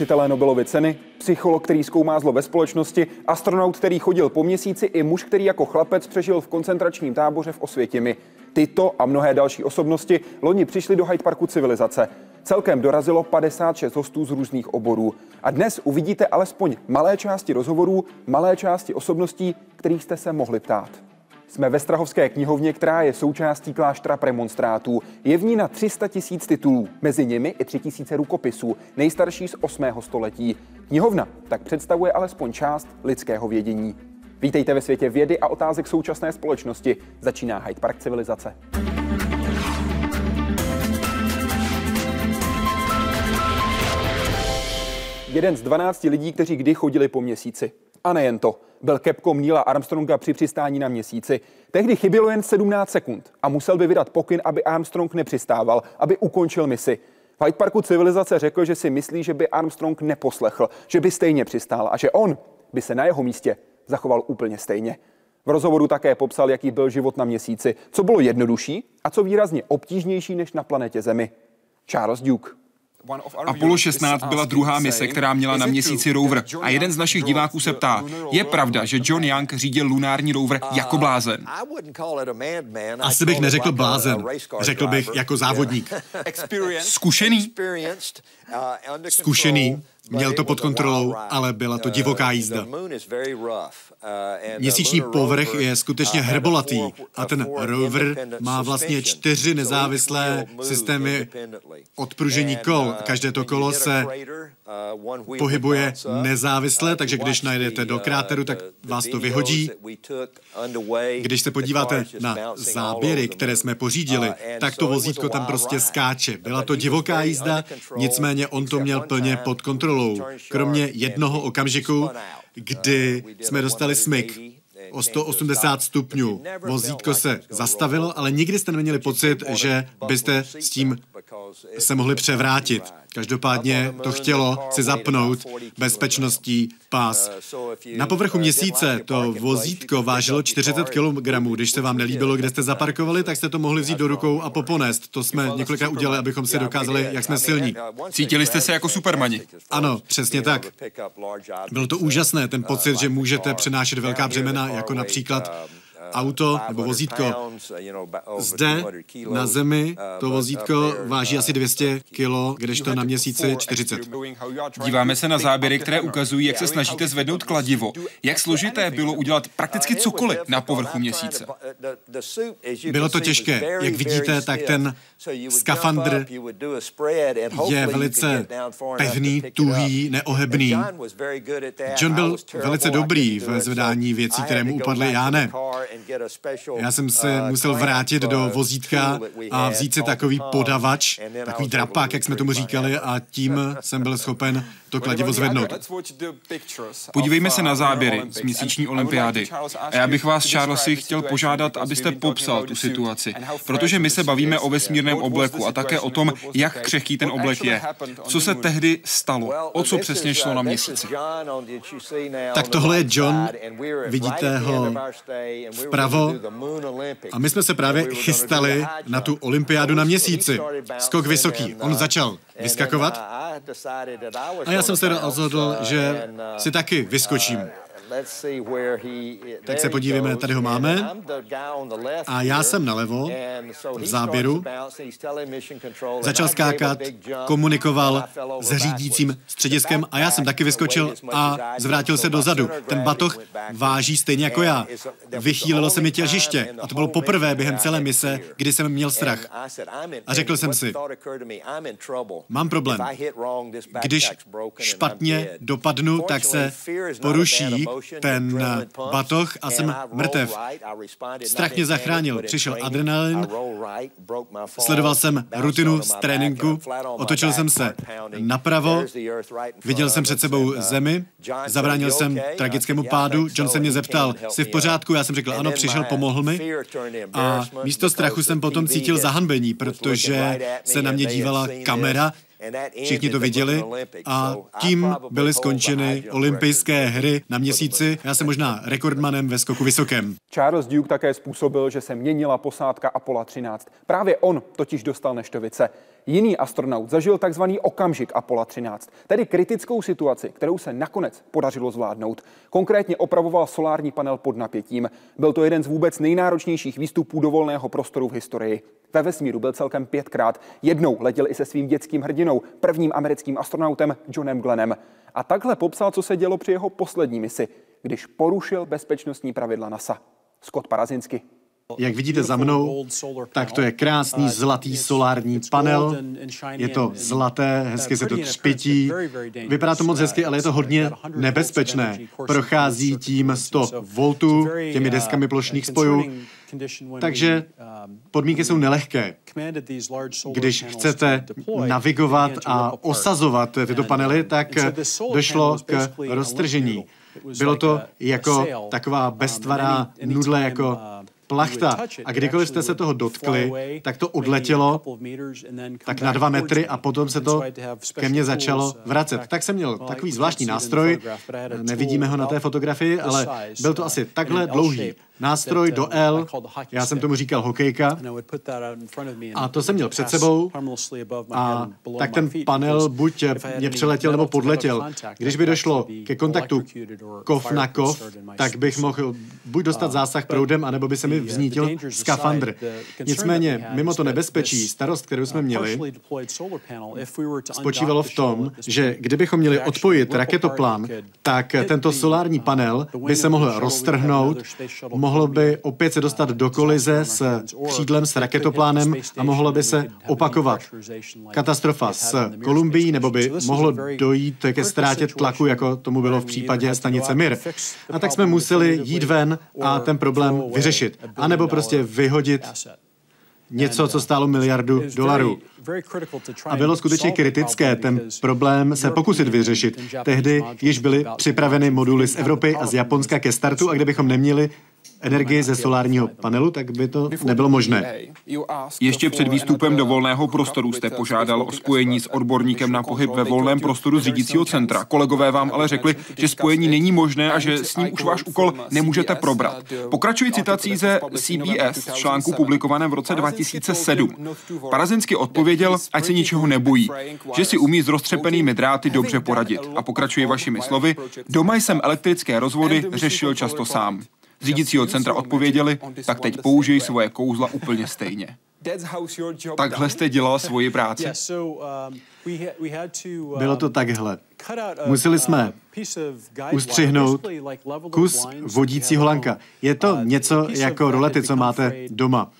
Nositelé Nobelovy ceny, psycholog, který zkoumá zlo ve společnosti, astronaut, který chodil po měsíci i muž, který jako chlapec přežil v koncentračním táboře v Osvětimi. Tyto a mnohé další osobnosti loni přišli do Hyde Parku civilizace. Celkem dorazilo 56 hostů z různých oborů. A dnes uvidíte alespoň malé části rozhovorů, malé části osobností, kterých jste se mohli ptát. Jsme ve Strahovské knihovně, která je součástí kláštera premonstrátů. Je v ní na 300 tisíc titulů, mezi nimi i 3 tisíce rukopisů, nejstarší z 8. století. Knihovna tak představuje alespoň část lidského vědění. Vítejte ve světě vědy a otázek současné společnosti. Začíná Hyde Park civilizace. Jeden z 12 lidí, kteří kdy chodili po měsíci. A nejen to. Byl kepkom Neila Armstronga při přistání na měsíci. Tehdy chybělo jen 17 sekund a musel by vydat pokyn, aby Armstrong nepřistával, aby ukončil misi. V Hyde Parku civilizace řekl, že si myslí, že by Armstrong neposlechl, že by stejně přistál a že on by se na jeho místě zachoval úplně stejně. V rozhovoru také popsal, jaký byl život na měsíci, co bylo jednodušší a co výrazně obtížnější než na planetě Zemi. Charles Duke. Apollo 16 byla druhá mise, která měla na měsíci rover. A jeden z našich diváků se ptá, je pravda, že John Young řídil lunární rover jako blázen? Asi bych neřekl blázen, řekl bych jako závodník. Zkušený? Zkušený, Měl to pod kontrolou, ale byla to divoká jízda. Měsíční povrch je skutečně hrbolatý a ten rover má vlastně čtyři nezávislé systémy odpružení kol. Každé to kolo se pohybuje nezávisle, takže když najdete do kráteru, tak vás to vyhodí. Když se podíváte na záběry, které jsme pořídili, tak to vozítko tam prostě skáče. Byla to divoká jízda, nicméně on to měl plně pod kontrolou. Kromě jednoho okamžiku, kdy jsme dostali smyk o 180 stupňů. Vozítko se zastavilo, ale nikdy jste neměli pocit, že byste s tím se mohli převrátit. Každopádně to chtělo si zapnout bezpečností pás. Na povrchu měsíce to vozítko vážilo 40 kg. Když se vám nelíbilo, kde jste zaparkovali, tak jste to mohli vzít do rukou a poponést. To jsme několikrát udělali, abychom si dokázali, jak jsme silní. Cítili jste se jako supermani? Ano, přesně tak. Bylo to úžasné, ten pocit, že můžete přenášet velká břemena, jako například auto nebo vozítko. Zde na zemi to vozítko váží asi 200 kg, kdežto na měsíci 40. Díváme se na záběry, které ukazují, jak se snažíte zvednout kladivo. Jak složité bylo udělat prakticky cokoliv na povrchu měsíce. Bylo to těžké. Jak vidíte, tak ten skafandr je velice pevný, tuhý, neohebný. John byl velice dobrý v zvedání věcí, které mu upadly, já ne. Já jsem se musel vrátit do vozítka a vzít si takový podavač, takový drapák, jak jsme tomu říkali, a tím jsem byl schopen to kladivo zvednout. Podívejme se na záběry z měsíční olympiády. A já bych vás, Charlesi, chtěl požádat, abyste popsal tu situaci, protože my se bavíme o vesmírném obleku a také o tom, jak křehký ten oblek je. Co se tehdy stalo? O co přesně šlo na měsíci? Tak tohle je John, vidíte ho vpravo a my jsme se právě chystali na tu olympiádu na měsíci. Skok vysoký. On začal vyskakovat a já jsem se rozhodl, že si taky vyskočím. Tak se podívejme, tady ho máme. A já jsem nalevo, v záběru. Začal skákat, komunikoval s řídícím střediskem a já jsem taky vyskočil a zvrátil se dozadu. Ten batoh váží stejně jako já. Vychýlilo se mi těžiště a to bylo poprvé během celé mise, kdy jsem měl strach. A řekl jsem si, mám problém. Když špatně dopadnu, tak se poruší ten batoh a jsem mrtev. Strach mě zachránil. Přišel adrenalin, sledoval jsem rutinu z tréninku, otočil jsem se napravo, viděl jsem před sebou zemi, zabránil jsem tragickému pádu. John se mě zeptal, jsi v pořádku? Já jsem řekl, ano, přišel, pomohl mi. A místo strachu jsem potom cítil zahanbení, protože se na mě dívala kamera, Všichni to viděli a tím byly skončeny olympijské hry na měsíci. Já jsem možná rekordmanem ve skoku vysokém. Charles Duke také způsobil, že se měnila posádka Apollo 13. Právě on totiž dostal neštovice. Jiný astronaut zažil takzvaný okamžik Apollo 13, tedy kritickou situaci, kterou se nakonec podařilo zvládnout. Konkrétně opravoval solární panel pod napětím. Byl to jeden z vůbec nejnáročnějších výstupů do volného prostoru v historii. Ve vesmíru byl celkem pětkrát. Jednou letěl i se svým dětským hrdinou, prvním americkým astronautem Johnem Glennem. A takhle popsal, co se dělo při jeho poslední misi, když porušil bezpečnostní pravidla NASA. Scott Parazinsky. Jak vidíte za mnou, tak to je krásný zlatý solární panel. Je to zlaté, hezky se to třpití. Vypadá to moc hezky, ale je to hodně nebezpečné. Prochází tím 100 voltů těmi deskami plošných spojů. Takže podmínky jsou nelehké. Když chcete navigovat a osazovat tyto panely, tak došlo k roztržení. Bylo to jako taková beztvará nudle, jako plachta. A kdykoliv jste se toho dotkli, tak to odletělo tak na dva metry a potom se to ke mně začalo vracet. Tak jsem měl takový zvláštní nástroj, nevidíme ho na té fotografii, ale byl to asi takhle dlouhý nástroj do L, já jsem tomu říkal hokejka, a to jsem měl před sebou. a tak ten panel buď mě přeletěl nebo podletěl. Když by došlo ke kontaktu kov na kov, tak bych mohl buď dostat zásah proudem, anebo by se mi vznítil skafandr. Nicméně, mimo to nebezpečí, starost, kterou jsme měli, spočívalo v tom, že kdybychom měli odpojit raketoplán, tak tento solární panel by se mohl roztrhnout, mohlo by opět se dostat do kolize s křídlem, s raketoplánem a mohlo by se opakovat katastrofa s Kolumbií, nebo by mohlo dojít ke ztrátě tlaku, jako tomu bylo v případě stanice Mir. A tak jsme museli jít ven a ten problém vyřešit. A nebo prostě vyhodit něco, co stálo miliardu dolarů. A bylo skutečně kritické ten problém se pokusit vyřešit. Tehdy již byly připraveny moduly z Evropy a z Japonska ke startu a kdybychom neměli energii ze solárního panelu, tak by to nebylo možné. Ještě před výstupem do volného prostoru jste požádal o spojení s odborníkem na pohyb ve volném prostoru řídícího centra. Kolegové vám ale řekli, že spojení není možné a že s ním už váš úkol nemůžete probrat. Pokračuji citací ze CBS článku publikovaném v roce 2007. Parazinsky odpověděl, ať se ničeho nebojí, že si umí s roztřepenými dráty dobře poradit. A pokračuji vašimi slovy, doma jsem elektrické rozvody řešil často sám z řídícího centra odpověděli, tak teď použij svoje kouzla úplně stejně. Takhle jste dělal svoji práci? Bylo to takhle. Museli jsme ustřihnout kus vodícího lanka. Je to něco jako rolety, co máte doma.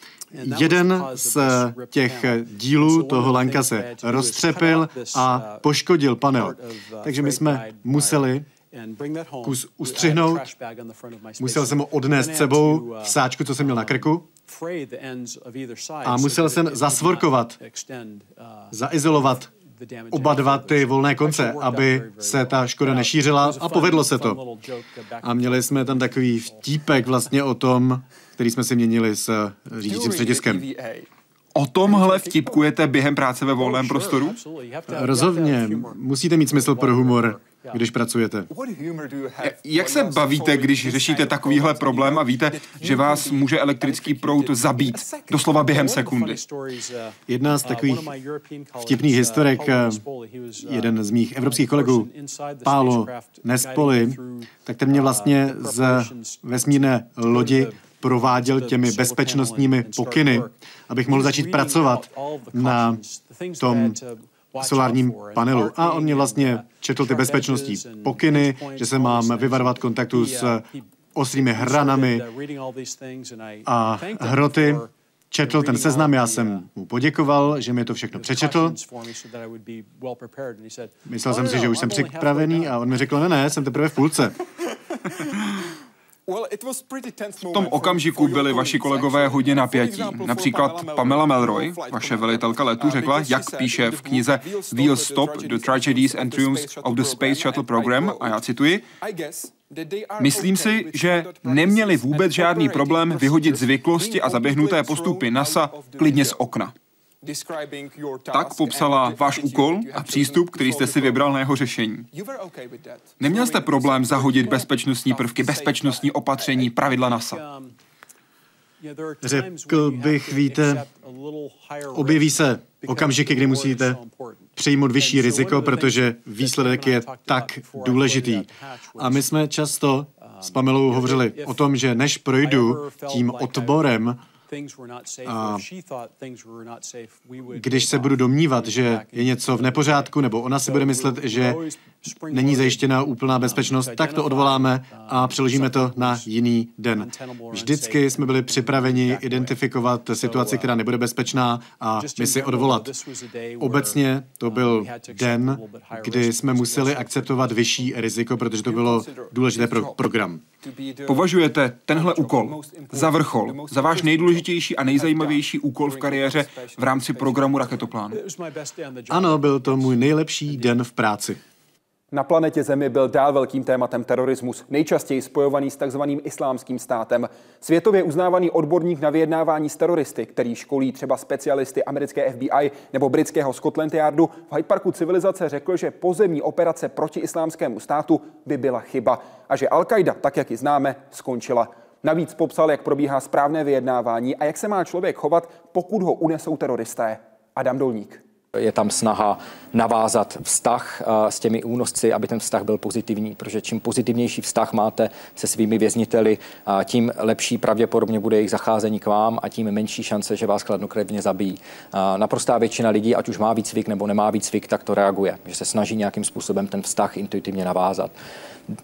Jeden z těch dílů toho lanka se roztřepil a poškodil panel. Takže my jsme museli kus ustřihnout, musel jsem ho odnést sebou v uh, sáčku, co jsem měl na krku, a musel jsem zasvorkovat, uh, zaizolovat oba dva ty volné konce, aby se ta škoda nešířila a povedlo se to. A měli jsme tam takový vtípek vlastně o tom, který jsme si měnili s řídícím střediskem. O tomhle vtipkujete během práce ve volném prostoru? Rozhodně. Musíte mít smysl pro humor když pracujete? Jak se bavíte, když řešíte takovýhle problém a víte, že vás může elektrický proud zabít, doslova během sekundy? Jedna z takových vtipných historek, jeden z mých evropských kolegů, Pálo Nespoli, tak ten mě vlastně z vesmírné lodi prováděl těmi bezpečnostními pokyny, abych mohl začít pracovat na tom solárním panelu. A on mě vlastně četl ty bezpečnostní pokyny, že se mám vyvarovat kontaktu s ostrými hranami a hroty. Četl ten seznam, já jsem mu poděkoval, že mi to všechno přečetl. Myslel jsem si, že už jsem připravený a on mi řekl, ne, ne, jsem teprve v půlce. V tom okamžiku byli vaši kolegové hodně napjatí. Například Pamela Melroy, vaše velitelka letu, uh, řekla, jak píše v knize We'll Stop the Tragedies and Triumphs of the Space Shuttle Program, a já cituji, Myslím si, že neměli vůbec žádný problém vyhodit zvyklosti a zaběhnuté postupy NASA klidně z okna. Tak popsala váš úkol a přístup, který jste si vybral na jeho řešení. Neměl jste problém zahodit bezpečnostní prvky, bezpečnostní opatření, pravidla NASA? Řekl bych, víte, objeví se okamžiky, kdy musíte přijmout vyšší riziko, protože výsledek je tak důležitý. A my jsme často s Pamelou hovořili o tom, že než projdu tím odborem, a když se budu domnívat, že je něco v nepořádku, nebo ona si bude myslet, že není zajištěna úplná bezpečnost, tak to odvoláme a přeložíme to na jiný den. Vždycky jsme byli připraveni identifikovat situaci, která nebude bezpečná a my si odvolat. Obecně to byl den, kdy jsme museli akceptovat vyšší riziko, protože to bylo důležité pro program. Považujete tenhle úkol za vrchol, za váš nejdůležitější a nejzajímavější úkol v kariéře v rámci programu Raketoplánu? Ano, byl to můj nejlepší den v práci. Na planetě Zemi byl dál velkým tématem terorismus, nejčastěji spojovaný s takzvaným islámským státem. Světově uznávaný odborník na vyjednávání s teroristy, který školí třeba specialisty americké FBI nebo britského Scotland Yardu, v Hyde Parku civilizace řekl, že pozemní operace proti islámskému státu by byla chyba a že Al-Qaida, tak jak ji známe, skončila. Navíc popsal, jak probíhá správné vyjednávání a jak se má člověk chovat, pokud ho unesou teroristé. Adam Dolník. Je tam snaha navázat vztah eh, s těmi únosci, aby ten vztah byl pozitivní, protože čím pozitivnější vztah máte se svými vězniteli, tím lepší pravděpodobně bude jejich zacházení k vám a tím menší šance, že vás chladnokrevně zabijí. Naprostá většina lidí, ať už má výcvik nebo nemá výcvik, tak to reaguje, že se snaží nějakým způsobem ten vztah intuitivně navázat.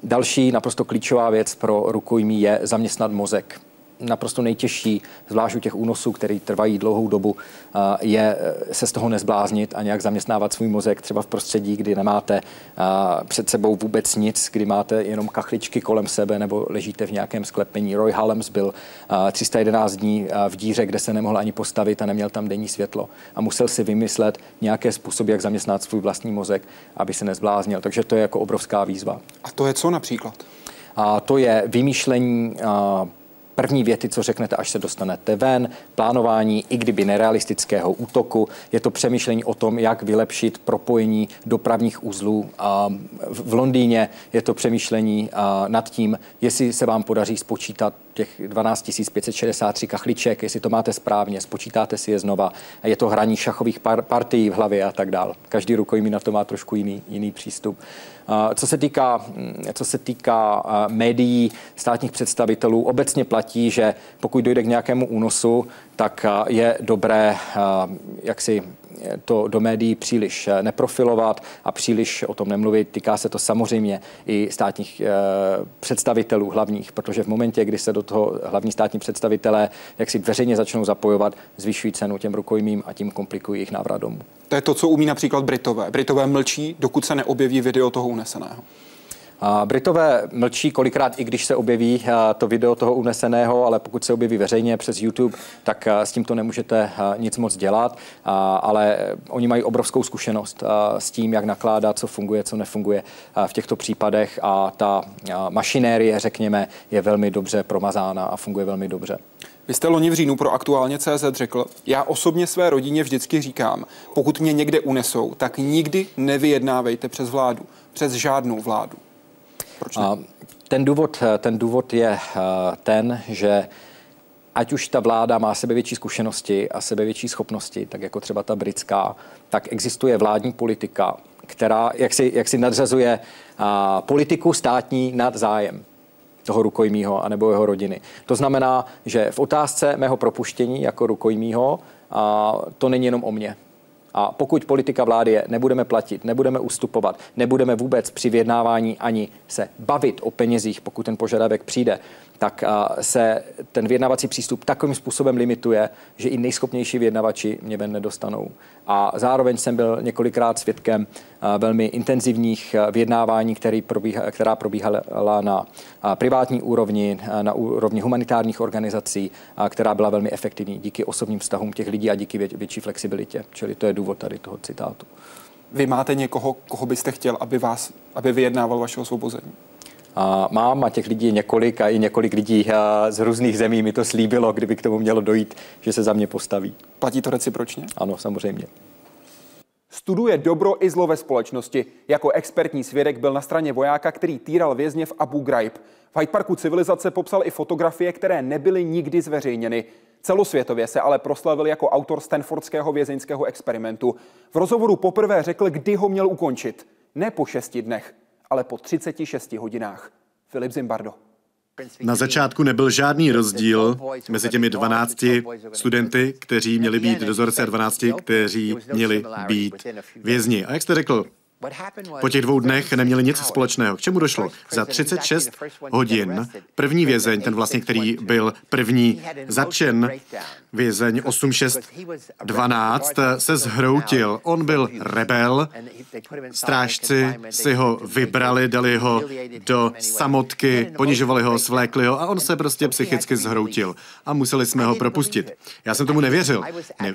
Další naprosto klíčová věc pro rukojmí je zaměstnat mozek naprosto nejtěžší, zvlášť u těch únosů, které trvají dlouhou dobu, je e, se z toho nezbláznit a nějak zaměstnávat svůj mozek třeba v prostředí, kdy nemáte před sebou vůbec nic, kdy máte jenom kachličky kolem sebe nebo ležíte v nějakém sklepení. Roy Hallems byl 311 dní v díře, kde se nemohl ani postavit a neměl tam denní světlo a musel si vymyslet nějaké způsoby, jak zaměstnat svůj vlastní mozek, aby se nezbláznil. Takže to je jako obrovská výzva. A to je co například? A to je vymýšlení první věty, co řeknete, až se dostanete ven, plánování, i kdyby nerealistického útoku, je to přemýšlení o tom, jak vylepšit propojení dopravních uzlů. V Londýně je to přemýšlení nad tím, jestli se vám podaří spočítat těch 12 563 kachliček, jestli to máte správně, spočítáte si je znova. Je to hraní šachových par- partií v hlavě a tak dál. Každý rukojmí na to má trošku jiný, jiný přístup. Co se týká, mm, co se týká médií, státních představitelů, obecně platí, že pokud dojde k nějakému únosu, tak je dobré jak si to do médií příliš eh, neprofilovat a příliš o tom nemluvit. Týká se to samozřejmě i státních eh, představitelů hlavních, protože v momentě, kdy se do toho hlavní státní představitelé jak si veřejně začnou zapojovat, zvyšují cenu těm rukojmím a tím komplikují jejich návrat domů. To je to, co umí například Britové. Britové mlčí, dokud se neobjeví video toho uneseného. Britové mlčí kolikrát, i když se objeví to video toho uneseného, ale pokud se objeví veřejně přes YouTube, tak s tím to nemůžete nic moc dělat, ale oni mají obrovskou zkušenost s tím, jak nakládat, co funguje, co nefunguje v těchto případech a ta mašinérie, řekněme, je velmi dobře promazána a funguje velmi dobře. Vy jste loni v říjnu pro aktuálně CZ řekl, já osobně své rodině vždycky říkám, pokud mě někde unesou, tak nikdy nevyjednávejte přes vládu, přes žádnou vládu. Proč ne? Ten důvod, ten důvod je eh, ten, že ať už ta vláda má sebevětší zkušenosti a sebevětší schopnosti, tak jako třeba ta britská, tak existuje vládní politika, která jak si, jak si nadřazuje a, eh, politiku státní nad zájem toho rukojmího anebo jeho rodiny. To znamená, že v otázce mého propuštění jako rukojmího a, to není jenom o mě. A pokud politika vlády je, nebudeme platit, nebudeme ustupovat, nebudeme vůbec při vyjednávání ani se bavit o penězích, pokud ten požadavek přijde, tak se ten vyjednávací přístup takovým způsobem limituje, že i nejschopnější vyjednavači mě ven nedostanou. A zároveň jsem byl několikrát svědkem velmi intenzivních vyjednávání, který probíha, která probíhala na privátní úrovni, na úrovni humanitárních organizací, která byla velmi efektivní díky osobním vztahům těch lidí a díky větší flexibilitě. Čili to je důvod tady toho citátu. Vy máte někoho, koho byste chtěl, aby, vás, aby vyjednával vašeho osvobození? A mám a těch lidí je několik a i několik lidí z různých zemí mi to slíbilo, kdyby k tomu mělo dojít, že se za mě postaví. Platí to recipročně? Ano, samozřejmě. Studuje dobro i zlo ve společnosti. Jako expertní svědek byl na straně vojáka, který týral vězně v Abu Ghraib. V Hyde Parku civilizace popsal i fotografie, které nebyly nikdy zveřejněny. Celosvětově se ale proslavil jako autor Stanfordského vězeňského experimentu. V rozhovoru poprvé řekl, kdy ho měl ukončit. Ne po šesti dnech, ale po 36 hodinách. Filip Zimbardo. Na začátku nebyl žádný rozdíl mezi těmi 12 studenty, kteří měli být dozorci a 12, kteří měli být vězni. A jak jste řekl, po těch dvou dnech neměli nic společného. K čemu došlo? Za 36 hodin první vězeň, ten vlastně, který byl první zatčen, vězeň 8612, se zhroutil. On byl rebel, strážci si ho vybrali, dali ho do samotky, ponižovali ho, svlékli ho a on se prostě psychicky zhroutil. A museli jsme ho propustit. Já jsem tomu nevěřil. Ne.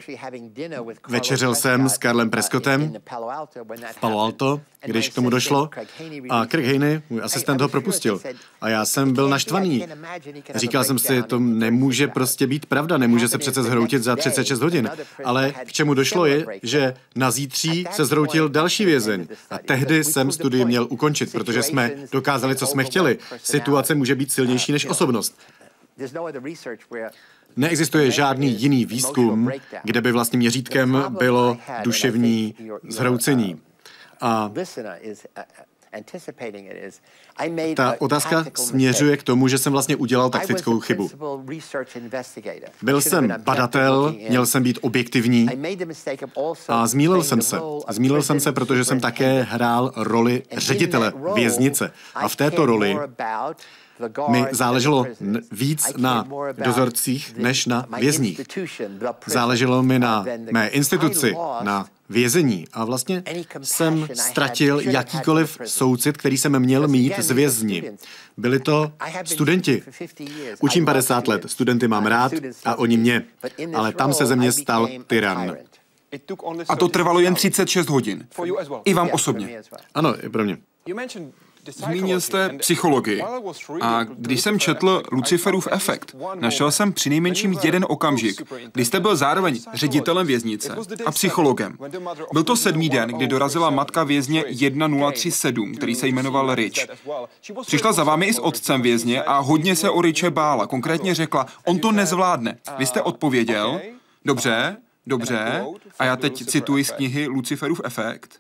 Večeřil jsem s Karlem Prescottem v Palo Alto, když k tomu došlo. A Craig Haney, můj asistent, ho propustil. A já jsem byl naštvaný. Říkal jsem si, to nemůže prostě být pravda, nemůže se přece zhroutit za 36 hodin. Ale k čemu došlo je, že na zítří se zhroutil další vězeň. A tehdy jsem studii měl ukončit, protože jsme dokázali, co jsme chtěli. Situace může být silnější než osobnost. Neexistuje žádný jiný výzkum, kde by vlastně měřítkem bylo duševní zhroucení. A ta otázka směřuje k tomu, že jsem vlastně udělal taktickou chybu. Byl jsem badatel, měl jsem být objektivní a zmílil jsem se. Zmílil jsem se, protože jsem také hrál roli ředitele věznice. A v této roli mi záleželo víc na dozorcích než na vězních. Záleželo mi na mé instituci, na vězení a vlastně jsem ztratil jakýkoliv soucit, který jsem měl mít z vězni. Byli to studenti. Učím 50 let, studenty mám rád a oni mě, ale tam se ze mě stal tyran. A to trvalo jen 36 hodin. I vám osobně. Ano, i pro mě. Zmínil jste psychologii. A když jsem četl Luciferův efekt, našel jsem přinejmenším jeden okamžik, kdy jste byl zároveň ředitelem věznice a psychologem. Byl to sedmý den, kdy dorazila matka vězně 1037, který se jmenoval Rich. Přišla za vámi i s otcem vězně a hodně se o Riche bála. Konkrétně řekla, on to nezvládne. Vy jste odpověděl, dobře, dobře, a já teď cituji z knihy Luciferův efekt.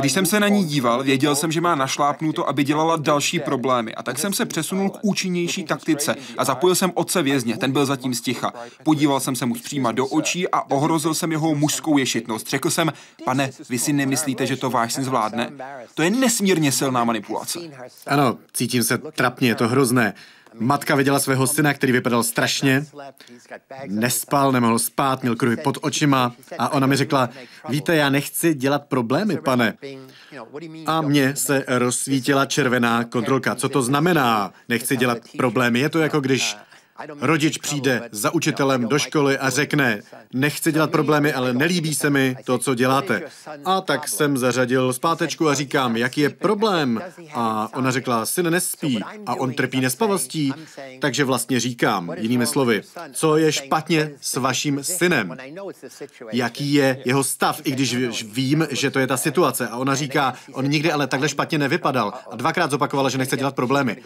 Když jsem se na ní díval, věděl jsem, že má našlápnuto, aby dělala další problémy. A tak jsem se přesunul k účinnější taktice a zapojil jsem otce vězně, ten byl zatím sticha. Podíval jsem se mu přímo do očí a ohrozil jsem jeho mužskou ješitnost. Řekl jsem, pane, vy si nemyslíte, že to váš syn zvládne? To je nesmírně silná manipulace. Ano, cítím se trapně, je to hrozné. Matka viděla svého syna, který vypadal strašně, nespal, nemohl spát, měl kruhy pod očima a ona mi řekla, víte, já nechci dělat problémy, pane. A mně se rozsvítila červená kontrolka. Co to znamená? Nechci dělat problémy. Je to jako když Rodič přijde za učitelem do školy a řekne, nechci dělat problémy, ale nelíbí se mi to, co děláte. A tak jsem zařadil zpátečku a říkám, jaký je problém? A ona řekla, syn nespí a on trpí nespavostí. Takže vlastně říkám, jinými slovy, co je špatně s vaším synem? Jaký je jeho stav, i když vím, že to je ta situace. A ona říká, on nikdy ale takhle špatně nevypadal. A dvakrát zopakovala, že nechce dělat problémy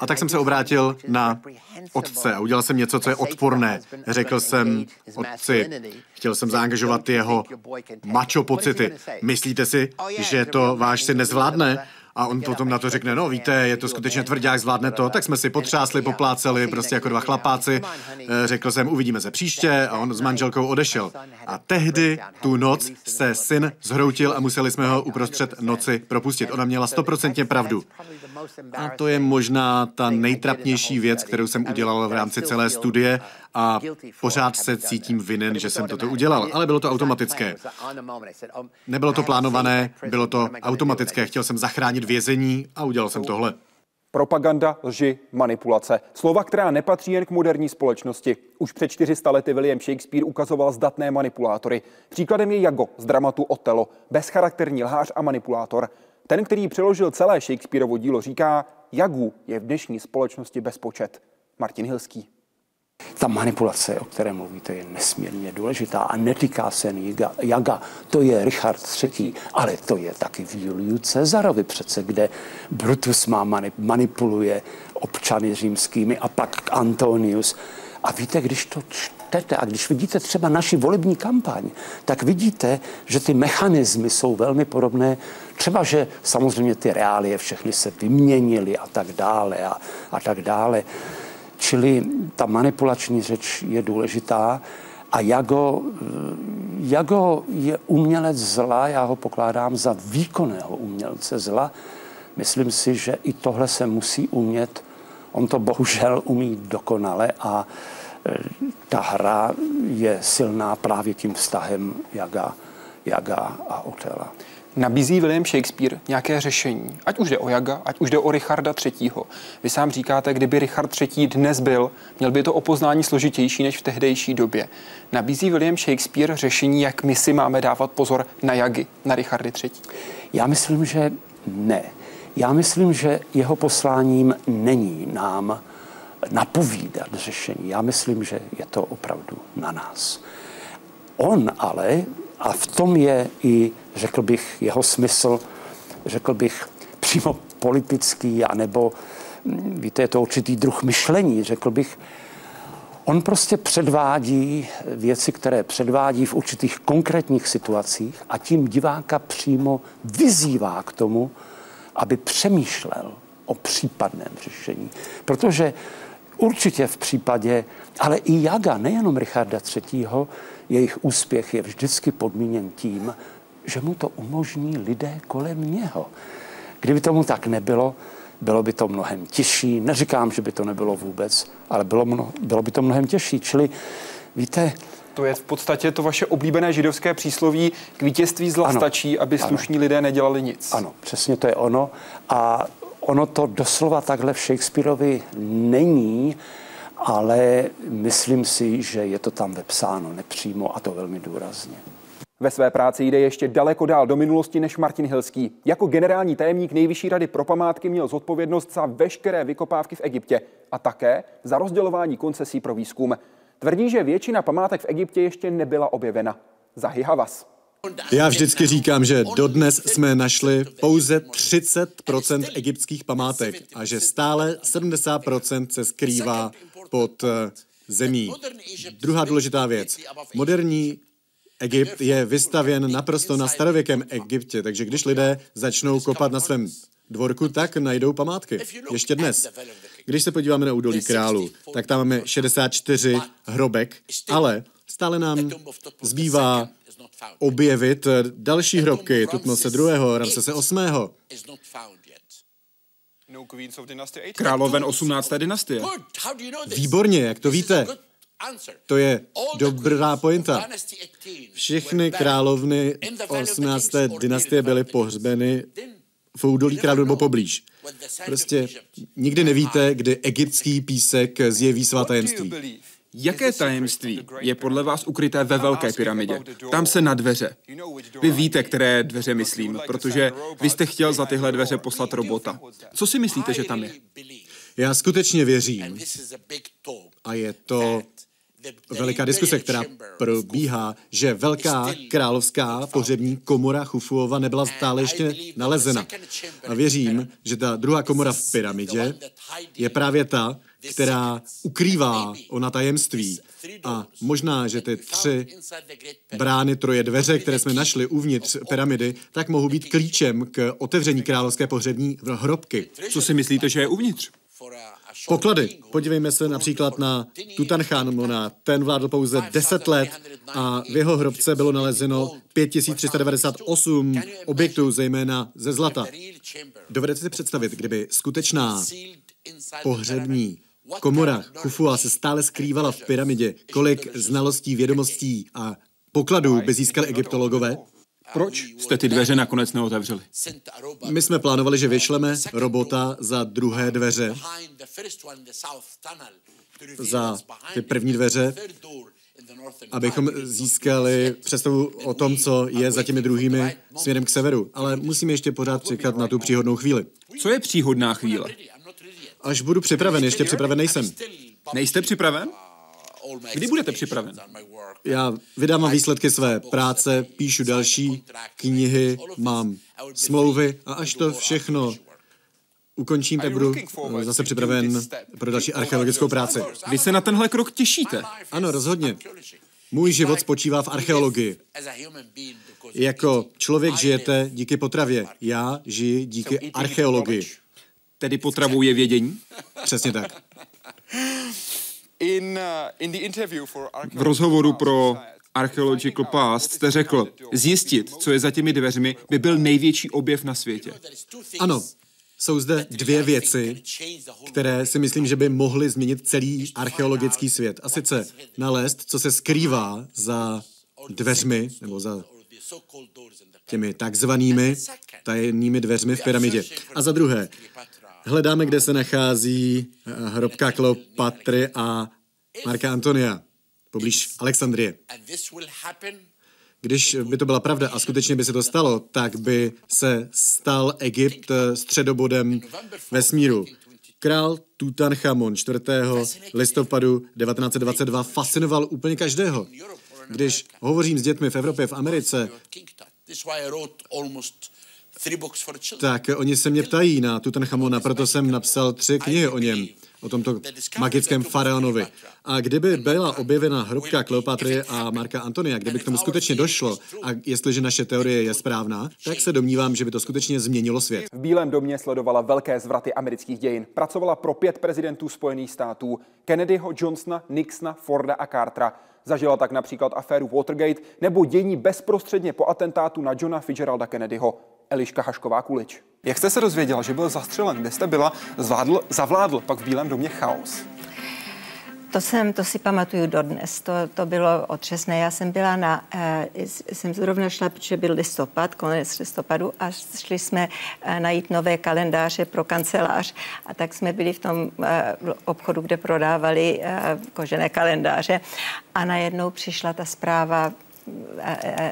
A tak jsem se obrátil na otce a udělal jsem něco, co je odporné. Řekl jsem otci, chtěl jsem zaangažovat jeho macho pocity. Myslíte si, oh, že to váš syn nezvládne? A on potom na to řekne, no víte, je to skutečně tvrdák, zvládne to. Tak jsme si potřásli, popláceli, prostě jako dva chlapáci. Eh, řekl jsem, uvidíme se příště a on s manželkou odešel. A tehdy tu noc se syn zhroutil a museli jsme ho uprostřed noci propustit. Ona měla stoprocentně pravdu. A to je možná ta nejtrapnější věc, kterou jsem udělal v rámci celé studie a pořád se cítím vinen, že jsem toto udělal, ale bylo to automatické. Nebylo to plánované, bylo to automatické. Chtěl jsem zachránit vězení a udělal jsem tohle. Propaganda, lži, manipulace. Slova, která nepatří jen k moderní společnosti. Už před 400 lety William Shakespeare ukazoval zdatné manipulátory. Příkladem je Jago z dramatu Otelo, bezcharakterní lhář a manipulátor. Ten, který přeložil celé Shakespeareovo dílo, říká, Jagu je v dnešní společnosti bezpočet. Martin Hilský. Ta manipulace, o které mluvíte, je nesmírně důležitá a netýká se jen Jaga. Jaga. To je Richard III., ale to je taky v Juliu Cezarovi přece, kde Brutus má manipuluje občany římskými a pak Antonius. A víte, když to čtete a když vidíte třeba naši volební kampaň, tak vidíte, že ty mechanismy jsou velmi podobné. Třeba, že samozřejmě ty reálie všechny se vyměnily a tak dále a, a tak dále. Čili ta manipulační řeč je důležitá a Jago, Jago je umělec zla, já ho pokládám za výkonného umělce zla. Myslím si, že i tohle se musí umět. On to bohužel umí dokonale a e, ta hra je silná právě tím vztahem Jaga, Jaga a Otela. Nabízí William Shakespeare nějaké řešení, ať už jde o Jaga, ať už jde o Richarda III. Vy sám říkáte, kdyby Richard III. dnes byl, měl by to opoznání složitější než v tehdejší době. Nabízí William Shakespeare řešení, jak my si máme dávat pozor na Jagy, na Richardy III. Já myslím, že ne. Já myslím, že jeho posláním není nám napovídat řešení. Já myslím, že je to opravdu na nás. On ale a v tom je i, řekl bych, jeho smysl, řekl bych, přímo politický, anebo, hm, víte, je to určitý druh myšlení, řekl bych, On prostě předvádí věci, které předvádí v určitých konkrétních situacích a tím diváka přímo vyzývá k tomu, aby přemýšlel o případném řešení. Protože určitě v případě, ale i Jaga, nejenom Richarda III., jejich úspěch je vždycky podmíněn tím, že mu to umožní lidé kolem něho. Kdyby tomu tak nebylo, bylo by to mnohem těžší. Neříkám, že by to nebylo vůbec, ale bylo, mno, bylo by to mnohem těžší. Čili víte, to je v podstatě to vaše oblíbené židovské přísloví, k vítězství zla ano, stačí, aby slušní ano. lidé nedělali nic. Ano, přesně to je ono. A ono to doslova takhle v Shakespeareovi není, ale myslím si, že je to tam vepsáno nepřímo a to velmi důrazně. Ve své práci jde ještě daleko dál do minulosti než Martin Hilský. Jako generální tajemník Nejvyšší rady pro památky měl zodpovědnost za veškeré vykopávky v Egyptě a také za rozdělování koncesí pro výzkum. Tvrdí, že většina památek v Egyptě ještě nebyla objevena. Zahy Havas. Já vždycky říkám, že dodnes jsme našli pouze 30% egyptských památek a že stále 70% se skrývá pod eh, zemí. Druhá důležitá věc. Moderní Egypt je vystavěn naprosto na starověkém Egyptě, takže když lidé začnou kopat na svém dvorku, tak najdou památky. Ještě dnes. Když se podíváme na údolí králu, tak tam máme 64 hrobek, ale stále nám zbývá objevit další hrobky Tutmose II., Ramsese VIII. Královen 18. dynastie. Výborně, jak to víte? To je dobrá pointa. Všechny královny 18. dynastie byly pohřbeny v údolí králu nebo poblíž. Prostě nikdy nevíte, kdy egyptský písek zjeví svá tajemství. Jaké tajemství je podle vás ukryté ve Velké pyramidě? Tam se na dveře. Vy víte, které dveře myslím, protože vy jste chtěl za tyhle dveře poslat robota. Co si myslíte, že tam je? Já skutečně věřím, a je to veliká diskuse, která probíhá, že velká královská pohřební komora Chufuova nebyla stále ještě nalezena. A věřím, že ta druhá komora v pyramidě je právě ta, která ukrývá ona tajemství. A možná, že ty tři brány, troje dveře, které jsme našli uvnitř pyramidy, tak mohou být klíčem k otevření královské pohřební hrobky. Co si myslíte, že je uvnitř? Poklady. Podívejme se například na Tutanchamona. Ten vládl pouze 10 let a v jeho hrobce bylo nalezeno 5398 objektů, zejména ze zlata. Dovedete si představit, kdyby skutečná pohřební komora Kufua se stále skrývala v pyramidě, kolik znalostí, vědomostí a pokladů by získali egyptologové? Proč jste ty dveře nakonec neotevřeli? My jsme plánovali, že vyšleme robota za druhé dveře, za ty první dveře, abychom získali představu o tom, co je za těmi druhými směrem k severu. Ale musíme ještě pořád čekat na tu příhodnou chvíli. Co je příhodná chvíle? Až budu připraven, ještě připraven nejsem. Nejste připraven? Kdy budete připraven? Já vydávám výsledky své práce, píšu další knihy, mám smlouvy a až to všechno ukončím, tak budu zase připraven pro další archeologickou práci. Vy se na tenhle krok těšíte? Ano, rozhodně. Můj život spočívá v archeologii. Jako člověk žijete díky potravě. Já žiji díky archeologii. Tedy potravou je vědění? Přesně tak. V rozhovoru pro Archaeological Past jste řekl, zjistit, co je za těmi dveřmi, by byl největší objev na světě. Ano, jsou zde dvě věci, které si myslím, že by mohly změnit celý archeologický svět. A sice nalézt, co se skrývá za dveřmi, nebo za těmi takzvanými tajemnými dveřmi v pyramidě. A za druhé, hledáme, kde se nachází eh, hrobka Kleopatry a Marka Antonia, poblíž Alexandrie. Když by to byla pravda a skutečně by se to stalo, tak by se stal Egypt středobodem vesmíru. Král Tutanchamon 4. listopadu 1922 fascinoval úplně každého. Když hovořím s dětmi v Evropě, v Americe, tak oni se mě ptají na Tutanchamona, proto jsem napsal tři knihy o něm o tomto magickém faraonovi. A kdyby byla objevena hrobka Kleopatry a Marka Antonia, kdyby k tomu skutečně došlo, a jestliže naše teorie je správná, tak se domnívám, že by to skutečně změnilo svět. V Bílém domě sledovala velké zvraty amerických dějin. Pracovala pro pět prezidentů Spojených států, Kennedyho, Johnsona, Nixona, Forda a Cartera. Zažila tak například aféru Watergate nebo dění bezprostředně po atentátu na Johna Fitzgeralda Kennedyho. Eliška Hašková Kulič. Jak jste se dozvěděla, že byl zastřelen? Kde jste byla? Zvládl, zavládl pak v Bílém domě chaos. To jsem, to si pamatuju dodnes, to, to bylo otřesné. Já jsem byla na, eh, jsem zrovna šla, protože byl listopad, konec listopadu a šli jsme eh, najít nové kalendáře pro kancelář. A tak jsme byli v tom eh, obchodu, kde prodávali kožené kalendáře. A najednou přišla ta zpráva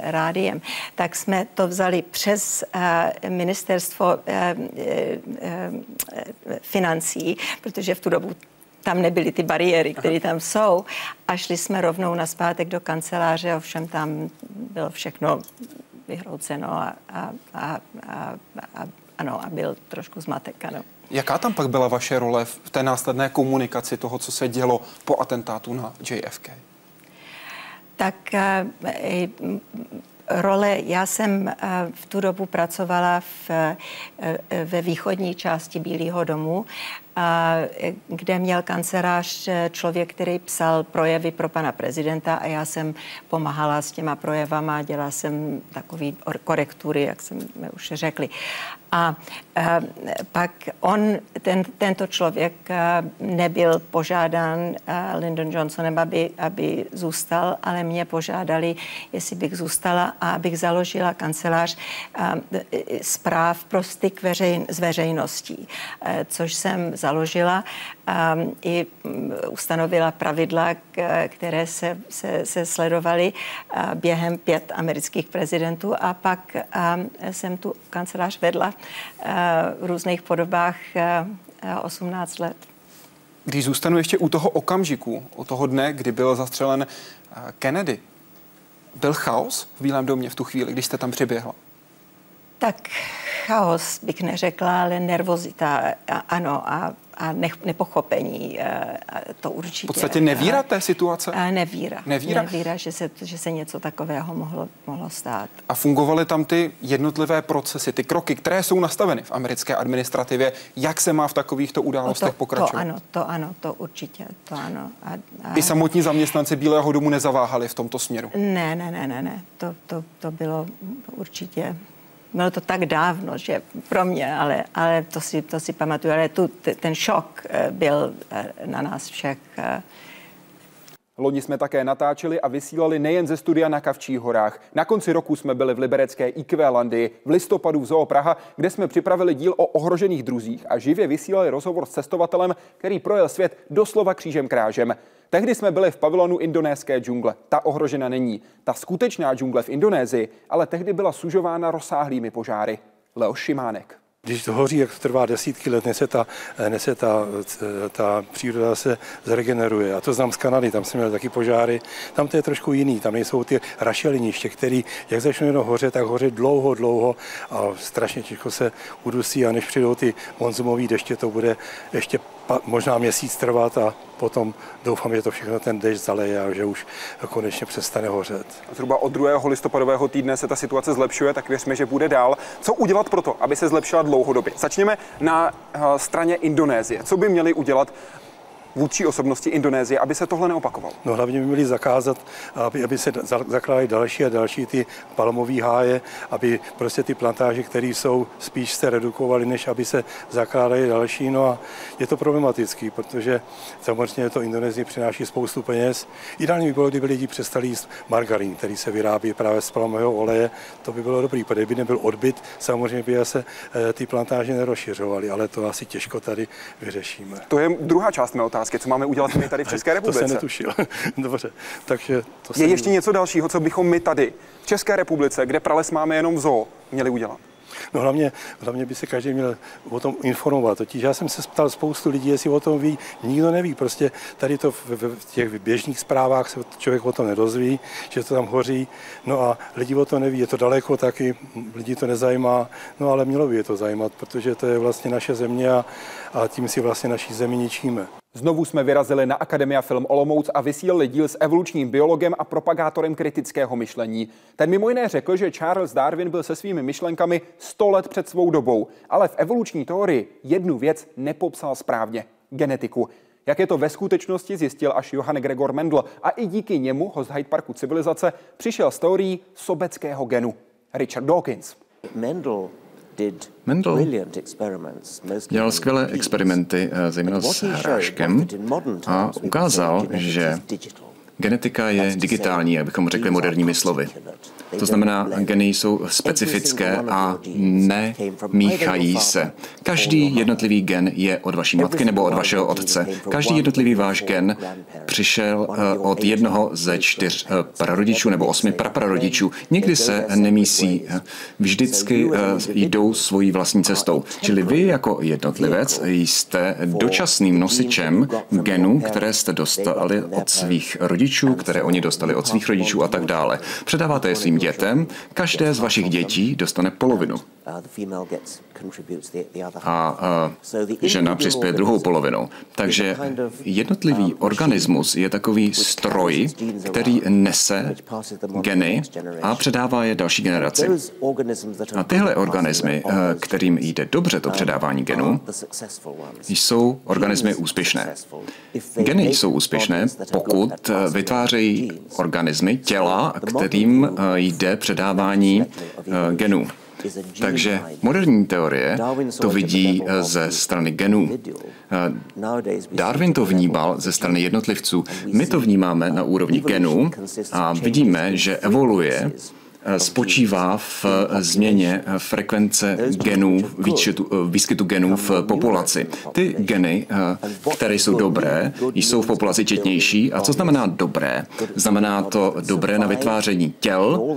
rádiem, tak jsme to vzali přes ministerstvo financí, protože v tu dobu tam nebyly ty bariéry, které tam jsou. A šli jsme rovnou na zpátek do kanceláře, ovšem tam bylo všechno vyhrouceno a, a, a, a, a, ano, a byl trošku zmatek, ano. Jaká tam pak byla vaše role v té následné komunikaci toho, co se dělo po atentátu na JFK? tak eh, role, já jsem eh, v tu dobu pracovala v, eh, ve východní části Bílého domu kde měl kancelář eh, člověk, který psal projevy pro pana prezidenta a já jsem pomáhala s těma projevama, dělala jsem takový korektury, jak jsme už řekli. A eh, pak on, ten, tento člověk eh, nebyl požádán Lyndon Johnsonem, aby, aby zůstal, ale mě požádali, jestli bych zůstala a abych založila kancelář zpráv pro styk veřejn, s veřejností, což jsem založila a i mm, ustanovila pravidla, které se, se, se sledovaly během pět amerických prezidentů a pak jsem tu kancelář vedla v různých podobách 18 let. Když zůstanu ještě u toho okamžiku, u toho dne, kdy byl zastřelen Kennedy, byl chaos v Bílém domě v tu chvíli, když jste tam přiběhla? Tak chaos bych neřekla, ale nervozita, ano, a a ne, nepochopení. Eh, to určitě. V podstatě nevíra té situace? A nevíra. Nevíra, nevíra že, se, že se něco takového mohlo, mohlo stát. A fungovaly tam ty jednotlivé procesy, ty kroky, které jsou nastaveny v americké administrativě. Jak se má v takovýchto událostech to, pokračovat? To ano, to ano, to určitě, to ano. A, a... I samotní zaměstnanci Bílého domu nezaváhali v tomto směru? Ne, ne, ne, ne, ne. To, to, to bylo určitě bylo to tak dávno, že pro mě, ale, ale to, si, to si pamatuju, ale tu, ten šok eh, byl eh, na nás všech. Loni jsme také natáčeli a vysílali nejen ze studia na Kavčích horách. Na konci roku jsme byli v liberecké IQ Landii, v listopadu v Zoo Praha, kde jsme připravili díl o ohrožených druzích a živě vysílali rozhovor s cestovatelem, který projel svět doslova křížem krážem. Tehdy jsme byli v pavilonu indonéské džungle. Ta ohrožena není. Ta skutečná džungle v Indonésii ale tehdy byla sužována rozsáhlými požáry. Leo Šimánek. Když to hoří, jak to trvá desítky let, než se ta, než se ta, ta příroda se zregeneruje. A to znám z Kanady, tam jsem měl taky požáry. Tam to je trošku jiný, tam nejsou ty rašeliniště, které, jak začnou jenom hoře, tak hoře dlouho, dlouho a strašně těžko se udusí a než přijdou ty monzumové deště, to bude ještě možná měsíc trvat a potom doufám, že to všechno ten dešť zaleje a že už konečně přestane hořet. Zhruba od 2. listopadového týdne se ta situace zlepšuje, tak věřme, že bude dál. Co udělat pro to, aby se zlepšila dlouhodobě? Začněme na eh, straně Indonésie. Co by měli udělat vůdčí osobnosti Indonésie, aby se tohle neopakovalo? No hlavně by měli zakázat, aby, aby se zakládaly další a další ty palmové háje, aby prostě ty plantáže, které jsou, spíš se redukovaly, než aby se zakládaly další. No a je to problematický, protože samozřejmě to Indonésii přináší spoustu peněz. Ideální by bylo, kdyby lidi přestali jíst margarín, který se vyrábí právě z palmového oleje. To by bylo dobrý, protože kdyby nebyl odbyt, samozřejmě by se eh, ty plantáže nerozšiřovaly, ale to asi těžko tady vyřešíme. To je druhá část mé otázky, co máme udělat my tady v České republice. to jsem netušil. Dobře, takže to Je jsem... ještě něco dalšího, co bychom my tady v České republice, kde prales máme jenom v zoo, měli udělat? No hlavně, hlavně by se každý měl o tom informovat. Totiž já jsem se ptal spoustu lidí, jestli o tom ví. Nikdo neví. Prostě tady to v, v těch běžných zprávách se člověk o tom nedozví, že to tam hoří. No a lidi o to neví. Je to daleko taky, lidi to nezajímá. No ale mělo by je to zajímat, protože to je vlastně naše země a, a tím si vlastně naší zemi ničíme. Znovu jsme vyrazili na Akademia Film Olomouc a vysílali díl s evolučním biologem a propagátorem kritického myšlení. Ten mimo jiné řekl, že Charles Darwin byl se svými myšlenkami 100 let před svou dobou, ale v evoluční teorii jednu věc nepopsal správně genetiku. Jak je to ve skutečnosti, zjistil až Johann Gregor Mendel a i díky němu host Hyde Parku civilizace přišel s teorií sobeckého genu. Richard Dawkins. Mendel Mendel dělal skvělé experimenty, eh, zejména s hráškem, a ukázal, že genetika je digitální, abychom řekli moderními slovy. To znamená, geny jsou specifické a nemíchají se. Každý jednotlivý gen je od vaší matky nebo od vašeho otce. Každý jednotlivý váš gen přišel eh, od jednoho ze čtyř eh, prarodičů nebo osmi praprarodičů. Nikdy se nemísí, vždycky eh, jdou svojí vlastní cestou. Čili vy jako jednotlivec jste dočasným nosičem genů, které jste dostali od svých rodičů, které oni dostali od svých rodičů a tak dále. Předáváte je svým dětem, každé z vašich dětí dostane polovinu. A žena přispěje druhou polovinou. Takže jednotlivý organismus je takový stroj, který nese geny a předává je další generaci. A tyhle organismy, kterým jde dobře to předávání genů, jsou organismy úspěšné. Geny jsou úspěšné, pokud vytvářejí organismy, těla, kterým jde předávání genů. Takže moderní teorie to vidí eh, ze strany genů. Eh, Darwin to vnímal ze strany jednotlivců. My to vnímáme na úrovni genů a vidíme, že evoluje Eh, spočívá v eh, změně eh, frekvence genů, výskytu, výskytu genů v populaci. Ty geny, které jsou dobré, jsou v populaci četnější. A co znamená dobré? Znamená to dobré na vytváření těl,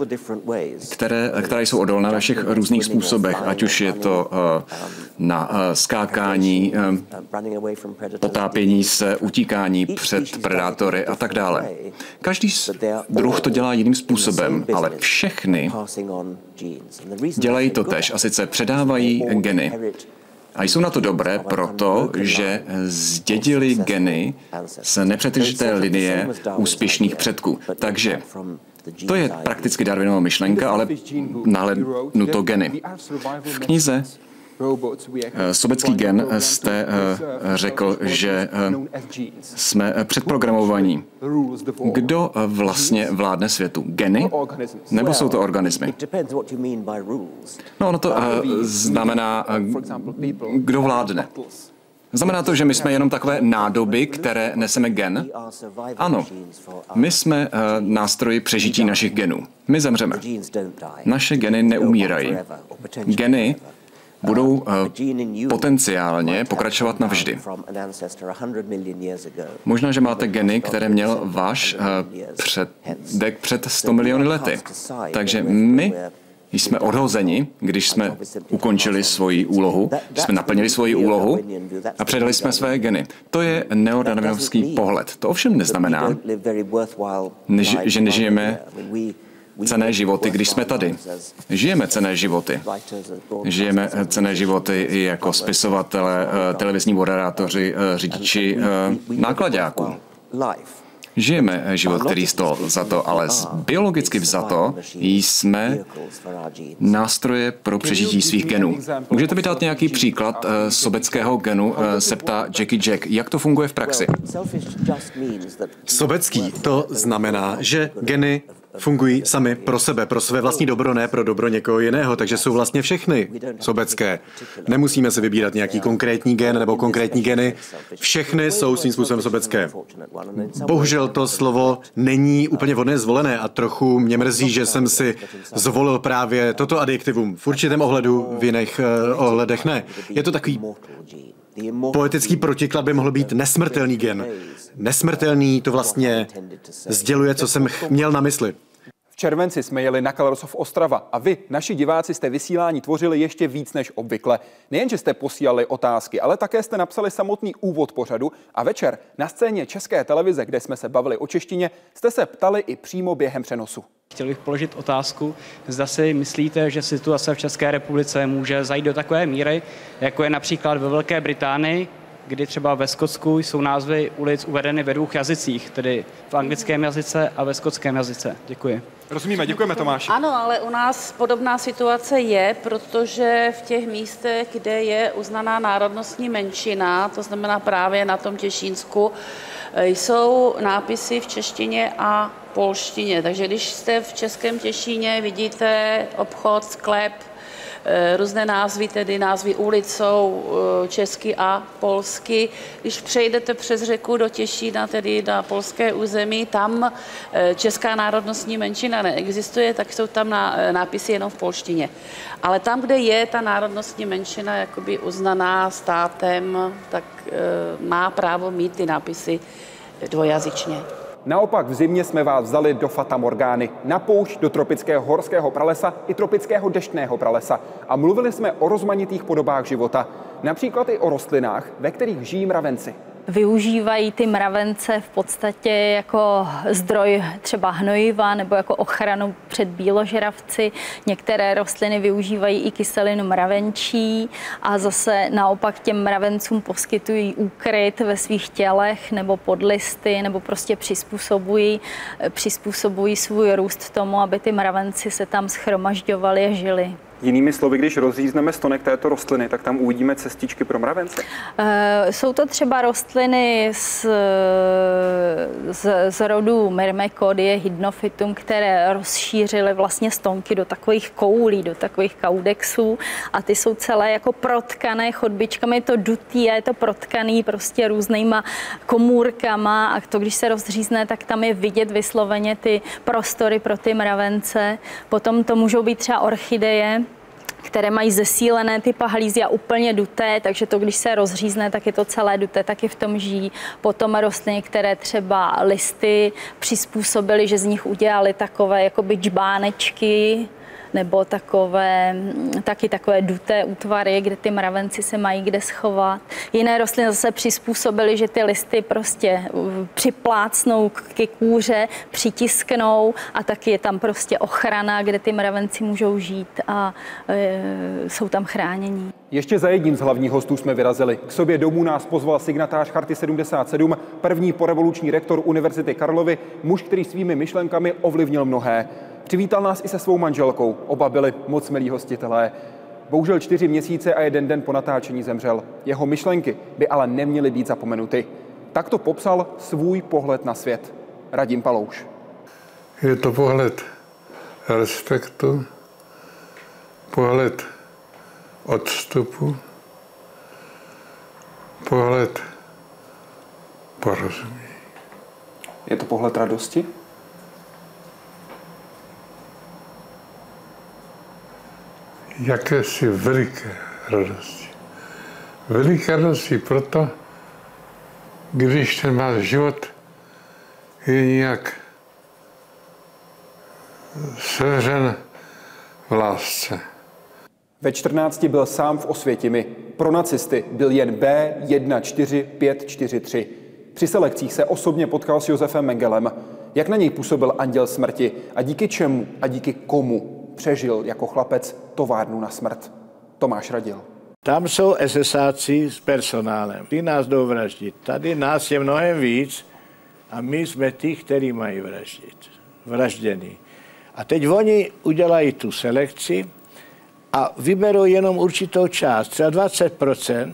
které, které jsou odolné ve všech různých způsobech, ať už je to na skákání, potápění se, utíkání před predátory a tak dále. Každý druh to dělá jiným způsobem, ale všech všechny dělají to tež a sice předávají geny. A jsou na to dobré proto, že zdědili geny z nepřetržité linie úspěšných předků. Takže to je prakticky Darwinova myšlenka, ale náhlednu to geny. V knize sobecký gen jste eh, řekl, že eh, jsme předprogramovaní. Kdo vlastně vládne světu? Geny? Nebo jsou to organismy? No, ono to znamená, kdo vládne. Znamená to, že my jsme jenom takové nádoby, které neseme gen? Ano. My jsme uh, nástroji přežití našich genů. My zemřeme. Naše geny neumírají. Geny budou eh, potenciálně pokračovat navždy. Možná, že máte geny, které měl váš eh, předek před 100 miliony lety. Takže my jsme odhozeni, když jsme ukončili svoji úlohu, jsme naplnili svoji úlohu a předali jsme své geny. To je neodarwinovský pohled. To ovšem neznamená, že nežijeme cené životy, když jsme tady. Žijeme cené životy. Žijeme cené životy i jako spisovatele, eh, televizní moderátoři, eh, řidiči eh, nákladáků. Žijeme život, který stol za to, ale biologicky vzato jsme nástroje pro přežití svých genů. Můžete mi dát nějaký příklad sobeckého genu, se ptá Jackie Jack. Jak to funguje v praxi? Sobecký to znamená, že geny fungují sami pro sebe, pro své vlastní dobro, ne pro dobro někoho jiného, takže jsou vlastně všechny sobecké. Nemusíme si vybírat nějaký konkrétní gen nebo konkrétní geny, všechny jsou svým způsobem sobecké. Bohužel to slovo není úplně vhodné zvolené a trochu mě mrzí, že jsem si zvolil právě toto adjektivum. V určitém ohledu, v jiných uh, ohledech ne. Je to takový Poetický protiklad by mohl být nesmrtelný gen. Nesmrtelný to vlastně sděluje, co jsem měl na mysli. V červenci jsme jeli na Kalerosov Ostrava a vy, naši diváci, jste vysílání tvořili ještě víc než obvykle. Nejen, že jste posílali otázky, ale také jste napsali samotný úvod pořadu a večer na scéně České televize, kde jsme se bavili o češtině, jste se ptali i přímo během přenosu. Chtěl bych položit otázku, zda si myslíte, že situace v České republice může zajít do takové míry, jako je například ve Velké Británii, kdy třeba ve Skotsku jsou názvy ulic uvedeny ve dvou jazycích, tedy v anglickém jazyce a ve skotském jazyce. Děkuji. Rozumíme, děkujeme Tomáši. Ano, ale u nás podobná situace je, protože v těch místech, kde je uznaná národnostní menšina, to znamená právě na tom Těšínsku, jsou nápisy v češtině a polštině. Takže když jste v Českém Těšíně, vidíte obchod, sklep, různé názvy, tedy názvy ulic jsou eh, česky a polsky. Když přejdete přes řeku do Těšína, tedy na polské území, tam eh, česká národnostní menšina neexistuje, tak jsou tam nápisy jenom v polštině. Ale tam, kde je ta národnostní menšina jakoby uznaná státem, tak má právo mít ty nápisy dvojazyčně. Naopak v zimě jsme vás vzali do Fata Morgány, na poušť do tropického horského pralesa i tropického deštného pralesa. A mluvili jsme o rozmanitých podobách života, například i o rostlinách, ve kterých žijí mravenci využívají ty mravence v podstatě jako zdroj třeba hnojiva nebo jako ochranu před bíložravci. Některé rostliny využívají i kyselinu mravenčí a zase naopak těm mravencům poskytují úkryt ve svých tělech nebo podlisty nebo prostě přizpůsobují, přizpůsobují svůj růst tomu, aby ty mravenci se tam schromažďovali a žili. Jinými slovy, když rozřízneme stonek této rostliny, tak tam uvidíme cestičky pro mravence? Uh, jsou to třeba rostliny z, z, z rodu Myrmecodie hydnophytum, které rozšířily vlastně stonky do takových koulí, do takových kaudexů a ty jsou celé jako protkané chodbičkami, je to dutý a je to protkaný prostě různýma komůrkama a to, když se rozřízne, tak tam je vidět vysloveně ty prostory pro ty mravence. Potom to můžou být třeba orchideje, které mají zesílené ty pahlízy a úplně duté, takže to, když se rozřízne, tak je to celé duté, taky v tom žijí. Potom rostliny, které třeba listy přizpůsobily, že z nich udělali takové jakoby džbánečky, nebo takové, taky takové duté útvary, kde ty mravenci se mají kde schovat. Jiné rostliny zase přizpůsobily, že ty listy prostě připlácnou ke kůře, přitisknou a taky je tam prostě ochrana, kde ty mravenci můžou žít a e, jsou tam chránění. Ještě za jedním z hlavních hostů jsme vyrazili. K sobě domů nás pozval signatář Charty 77, první porevoluční rektor Univerzity Karlovy, muž, který svými myšlenkami ovlivnil mnohé. Přivítal nás i se svou manželkou. Oba byli moc milí hostitelé. Bohužel čtyři měsíce a jeden den po natáčení zemřel. Jeho myšlenky by ale neměly být zapomenuty. Tak to popsal svůj pohled na svět. Radim Palouš. Je to pohled respektu, pohled odstupu, pohled porozumění. Je to pohled radosti? Jakési veliké radosti. Veliké radosti proto, když ten váš život je nějak seřen lásce. Ve 14 byl sám v Osvětimi. Pro nacisty byl jen B14543. Při selekcích se osobně potkal s Josefem Mengelem. Jak na něj působil anděl smrti a díky čemu a díky komu přežil jako chlapec továrnu na smrt. Tomáš Radil. Tam jsou SSáci s personálem. Ty nás jdou vraždit. Tady nás je mnohem víc a my jsme ty, kteří mají vraždit. Vražděný. A teď oni udělají tu selekci a vyberou jenom určitou část, třeba 20%,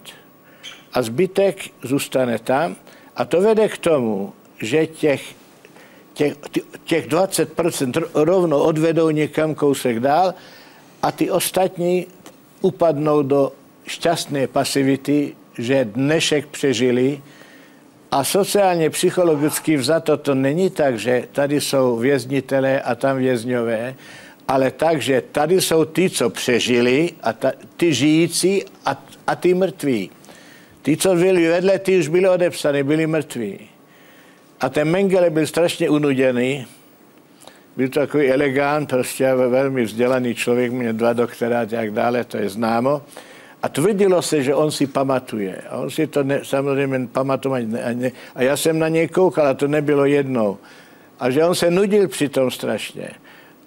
a zbytek zůstane tam. A to vede k tomu, že těch, těch, těch 20% rovno odvedou někam kousek dál a ty ostatní upadnou do šťastné pasivity, že dnešek přežili a sociálně psychologicky vzato to není tak, že tady jsou věznitelé a tam vězňové, ale tak, že tady jsou ty, co přežili, a ta, ty žijící a, a ty mrtví. Ty, co byli vedle, ty už byli odepsaní, byli mrtví. A ten Mengele byl strašně unuděný, byl to takový elegant, prostě velmi vzdělaný člověk, měl dva doktoráty a tak dále, to je známo. A tvrdilo se, že on si pamatuje. A on si to ne, samozřejmě pamatovat ne, ne. A já jsem na něj koukal a to nebylo jednou. A že on se nudil přitom strašně.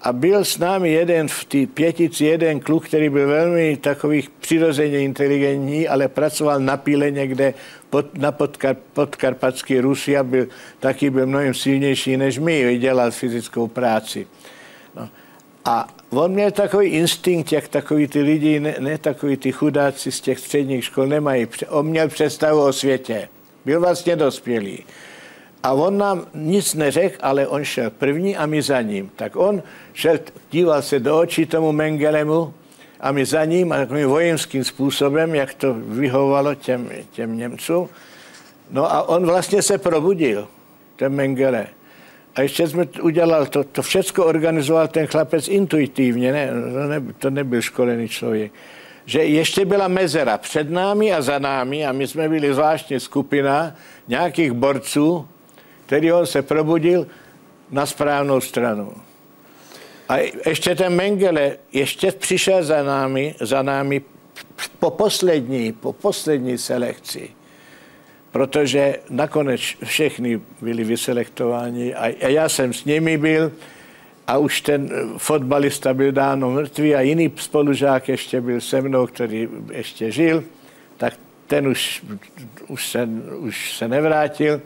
A byl s námi jeden v té pětici, jeden kluk, který byl velmi takový přirozeně inteligentní, ale pracoval na píle někde pod, na podkar, podkarpatské Rusy a byl, taky byl mnohem silnější než my, dělal fyzickou práci. No. A on měl takový instinkt, jak takový ty lidi, ne, ne takový ty chudáci z těch středních škol nemají. On měl představu o světě. Byl vlastně dospělý. A on nám nic neřekl, ale on šel první a my za ním. Tak on šel, díval se do očí tomu Mengelemu a my za ním a takovým vojenským způsobem, jak to vyhovalo těm, těm Němcům. No a on vlastně se probudil, ten Mengele. A ještě jsme udělal, to, to všechno organizoval ten chlapec intuitivně, ne, to, ne, to nebyl školený člověk. Že ještě byla mezera před námi a za námi a my jsme byli zvláštní skupina nějakých borců, který on se probudil na správnou stranu. A ještě ten Mengele ještě přišel za námi, za námi po poslední, po poslední selekci protože nakonec všechny byli vyselektováni a, já jsem s nimi byl a už ten fotbalista byl dáno mrtvý a jiný spolužák ještě byl se mnou, který ještě žil, tak ten už, už, se, už se nevrátil.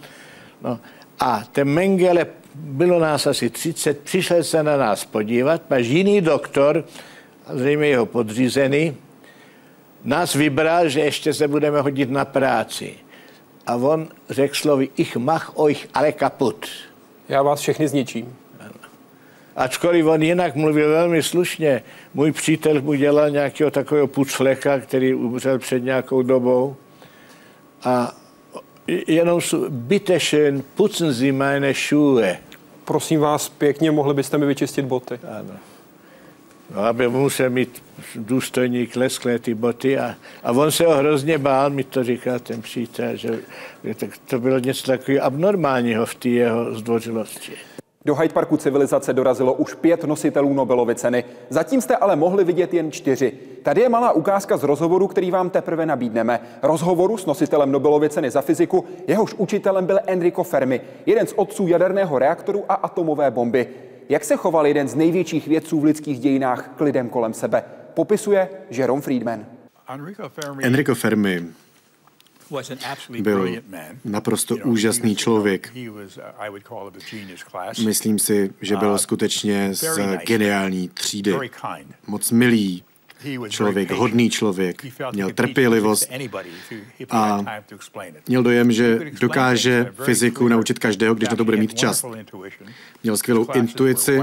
No. A ten Mengele, bylo nás asi 30, přišel se na nás podívat, pak jiný doktor, zřejmě jeho podřízený, nás vybral, že ještě se budeme hodit na práci a on řekl slovy, ich mach euch ale kaput. Já vás všechny zničím. Ačkoliv on jinak mluvil velmi slušně. Můj přítel mu dělal nějakého takového pucfleka, který umřel před nějakou dobou. A jenom bitte schön, putzen Sie meine Schuhe. Prosím vás pěkně, mohli byste mi vyčistit boty? Ano. No, aby musel mít důstojník lesklé ty boty a, a on se ho hrozně bál, mi to říká ten přítel, že tak to bylo něco takového abnormálního v té jeho zdvořilosti. Do Hyde Parku civilizace dorazilo už pět nositelů Nobelovy ceny. Zatím jste ale mohli vidět jen čtyři. Tady je malá ukázka z rozhovoru, který vám teprve nabídneme. Rozhovoru s nositelem Nobelovy ceny za fyziku, jehož učitelem byl Enrico Fermi, jeden z otců jaderného reaktoru a atomové bomby. Jak se choval jeden z největších vědců v lidských dějinách k lidem kolem sebe? Popisuje Jerome Friedman. Enrico Fermi byl naprosto úžasný člověk. Myslím si, že byl skutečně z geniální třídy. Moc milý, člověk, hodný člověk, měl trpělivost a měl dojem, že dokáže fyziku naučit každého, když na to bude mít čas. Měl skvělou intuici,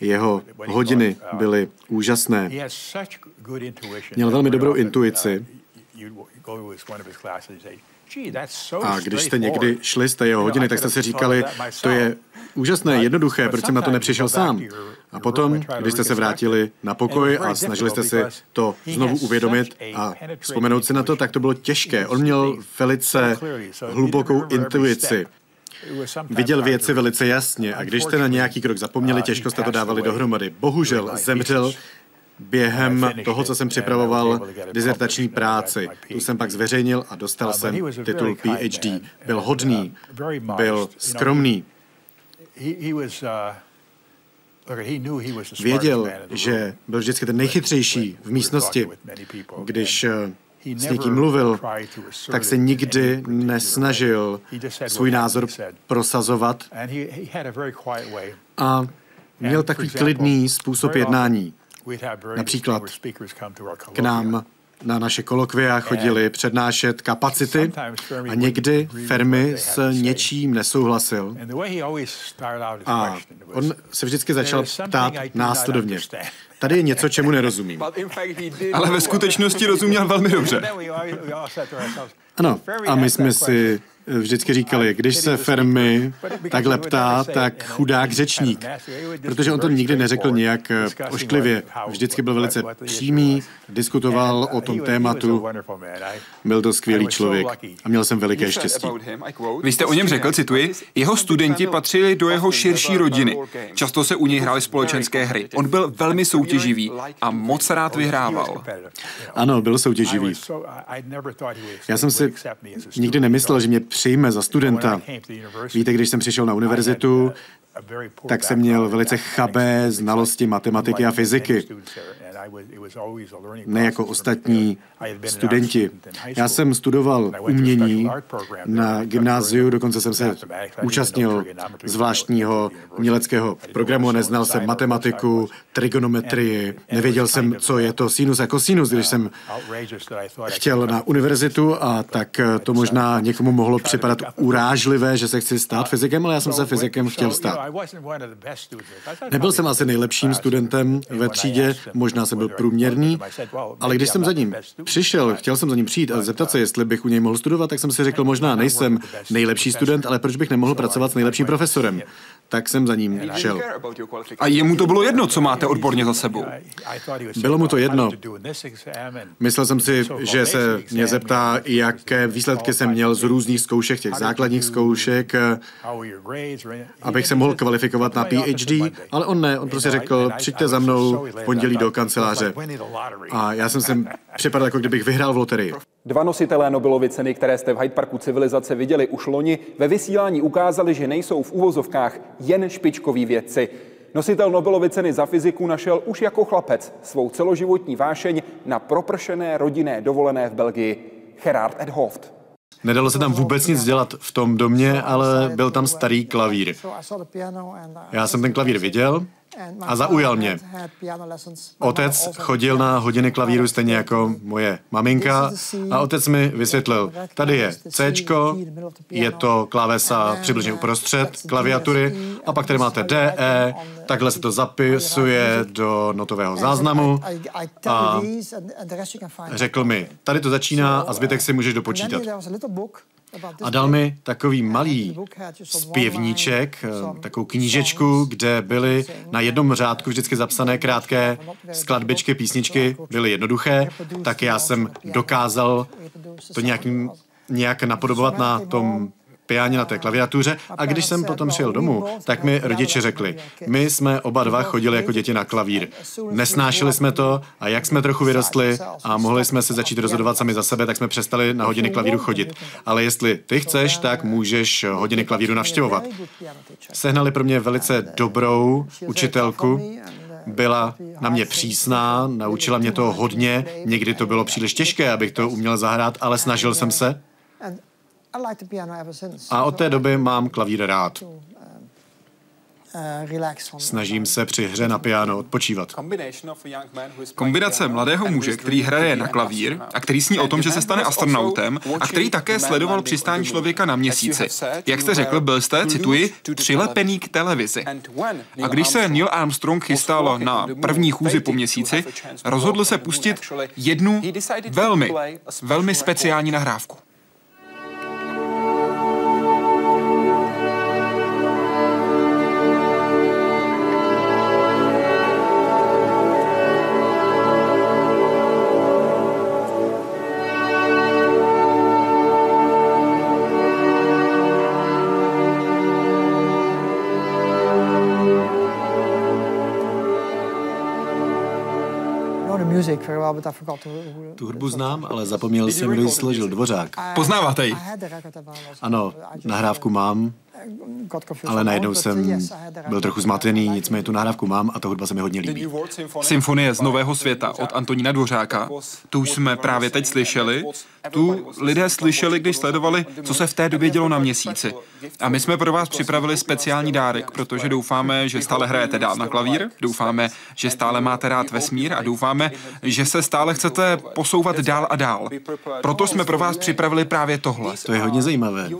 jeho hodiny uh, byly úžasné. Měl velmi dobrou intuici a když jste někdy šli z té jeho hodiny, tak jste si říkali, to je úžasné, jednoduché, proč jsem na to nepřišel sám. A potom, když jste se vrátili na pokoj a snažili jste si to znovu uvědomit a vzpomenout si na to, tak to bylo těžké. On měl velice hlubokou intuici. Viděl věci velice jasně a když jste na nějaký krok zapomněli, těžko jste to dávali dohromady. Bohužel zemřel během toho, co jsem připravoval dizertační práci. Tu jsem pak zveřejnil a dostal jsem titul PhD. Byl hodný, byl skromný. Věděl, že byl vždycky ten nejchytřejší v místnosti. Když s někým mluvil, tak se nikdy nesnažil svůj názor prosazovat a měl takový klidný způsob jednání. Například k nám na naše kolokvia chodili přednášet kapacity a někdy Fermi s něčím nesouhlasil. A on se vždycky začal ptát následovně. Tady je něco, čemu nerozumím. Ale ve skutečnosti rozuměl velmi dobře. Ano, a my jsme si vždycky říkali, když se Fermi takhle ptá, tak chudák řečník. Protože on to nikdy neřekl nějak ošklivě. Vždycky byl velice přímý, diskutoval o tom tématu. Byl to skvělý člověk a měl jsem veliké štěstí. Vy jste o něm řekl, cituji, jeho studenti patřili do jeho širší rodiny. Často se u něj hrály společenské hry. On byl velmi soutěživý a moc rád vyhrával. Ano, byl soutěživý. Já jsem si nikdy nemyslel, že mě přijme za studenta. Víte, když jsem přišel na univerzitu, tak jsem měl velice chabé znalosti matematiky a fyziky ne jako ostatní studenti. Já jsem studoval umění na gymnáziu, dokonce jsem se účastnil zvláštního uměleckého programu, neznal jsem matematiku, trigonometrii, nevěděl jsem, co je to sinus a kosinus, když jsem chtěl na univerzitu a tak to možná někomu mohlo připadat urážlivé, že se chci stát fyzikem, ale já jsem se fyzikem chtěl stát. Nebyl jsem asi nejlepším studentem ve třídě, možná jsem byl průměrný, ale když jsem za ním přišel, chtěl jsem za ním přijít a zeptat se, jestli bych u něj mohl studovat, tak jsem si řekl, možná nejsem nejlepší student, ale proč bych nemohl pracovat s nejlepším profesorem? tak jsem za ním šel. A jemu to bylo jedno, co máte odborně za sebou? Bylo mu to jedno. Myslel jsem si, že se mě zeptá, jaké výsledky jsem měl z různých zkoušek, těch základních zkoušek, abych se mohl kvalifikovat na PhD, ale on ne, on prostě řekl, přijďte za mnou v pondělí do kanceláře. A já jsem si připadal, jako kdybych vyhrál v loterii. Dva nositelé Nobelovy ceny, které jste v Hyde Parku civilizace viděli už loni, ve vysílání ukázali, že nejsou v úvozovkách jen špičkoví vědci. Nositel Nobelovy ceny za fyziku našel už jako chlapec svou celoživotní vášeň na propršené rodinné dovolené v Belgii. Gerard Edhoft. Nedalo se tam vůbec nic dělat v tom domě, ale byl tam starý klavír. Já jsem ten klavír viděl a zaujal mě. Otec chodil na hodiny klavíru stejně jako moje maminka a otec mi vysvětlil, tady je C, je to klávesa přibližně uprostřed klaviatury a pak tady máte D, E, takhle se to zapisuje do notového záznamu a řekl mi, tady to začíná a zbytek si můžeš dopočítat. A dal mi takový malý zpěvníček, eh, takovou knížečku, kde byly na jednom řádku vždycky zapsané krátké skladbičky, písničky, byly jednoduché, tak já jsem dokázal to nějakým, nějak napodobovat na tom pijáně na té klaviatuře a když jsem potom přijel domů, tak mi rodiče řekli, my jsme oba dva chodili jako děti na klavír. Nesnášeli jsme to a jak jsme trochu vyrostli a mohli jsme se začít rozhodovat sami za sebe, tak jsme přestali na hodiny klavíru chodit. Ale jestli ty chceš, tak můžeš hodiny klavíru navštěvovat. Sehnali pro mě velice dobrou učitelku, byla na mě přísná, naučila mě to hodně, někdy to bylo příliš těžké, abych to uměl zahrát, ale snažil jsem se. A od té doby mám klavír rád. Uh, Snažím se při hře na piano odpočívat. Kombinace mladého muže, který hraje na klavír a který sní o tom, že se stane astronautem a který také sledoval přistání člověka na měsíci. Jak jste řekl, byl jste, cituji, přilepený k televizi. A když se Neil Armstrong chystal na první chůzi po měsíci, rozhodl se pustit jednu velmi, velmi speciální nahrávku. Tu hudbu znám, ale zapomněl jsem, kdo ji složil Dvořák. Poznáváte ji? Ano, nahrávku mám, ale najednou jsem byl trochu zmatený, nicméně tu nahrávku mám a ta hudba se mi hodně líbí. Symfonie z Nového světa od Antonína Dvořáka, tu už jsme právě teď slyšeli. Tu lidé slyšeli, když sledovali, co se v té době dělo na měsíci. A my jsme pro vás připravili speciální dárek, protože doufáme, že stále hrajete dál na klavír, doufáme, že stále máte rád vesmír a doufáme, že se stále chcete posouvat dál a dál. Proto jsme pro vás připravili právě tohle. To je hodně zajímavé.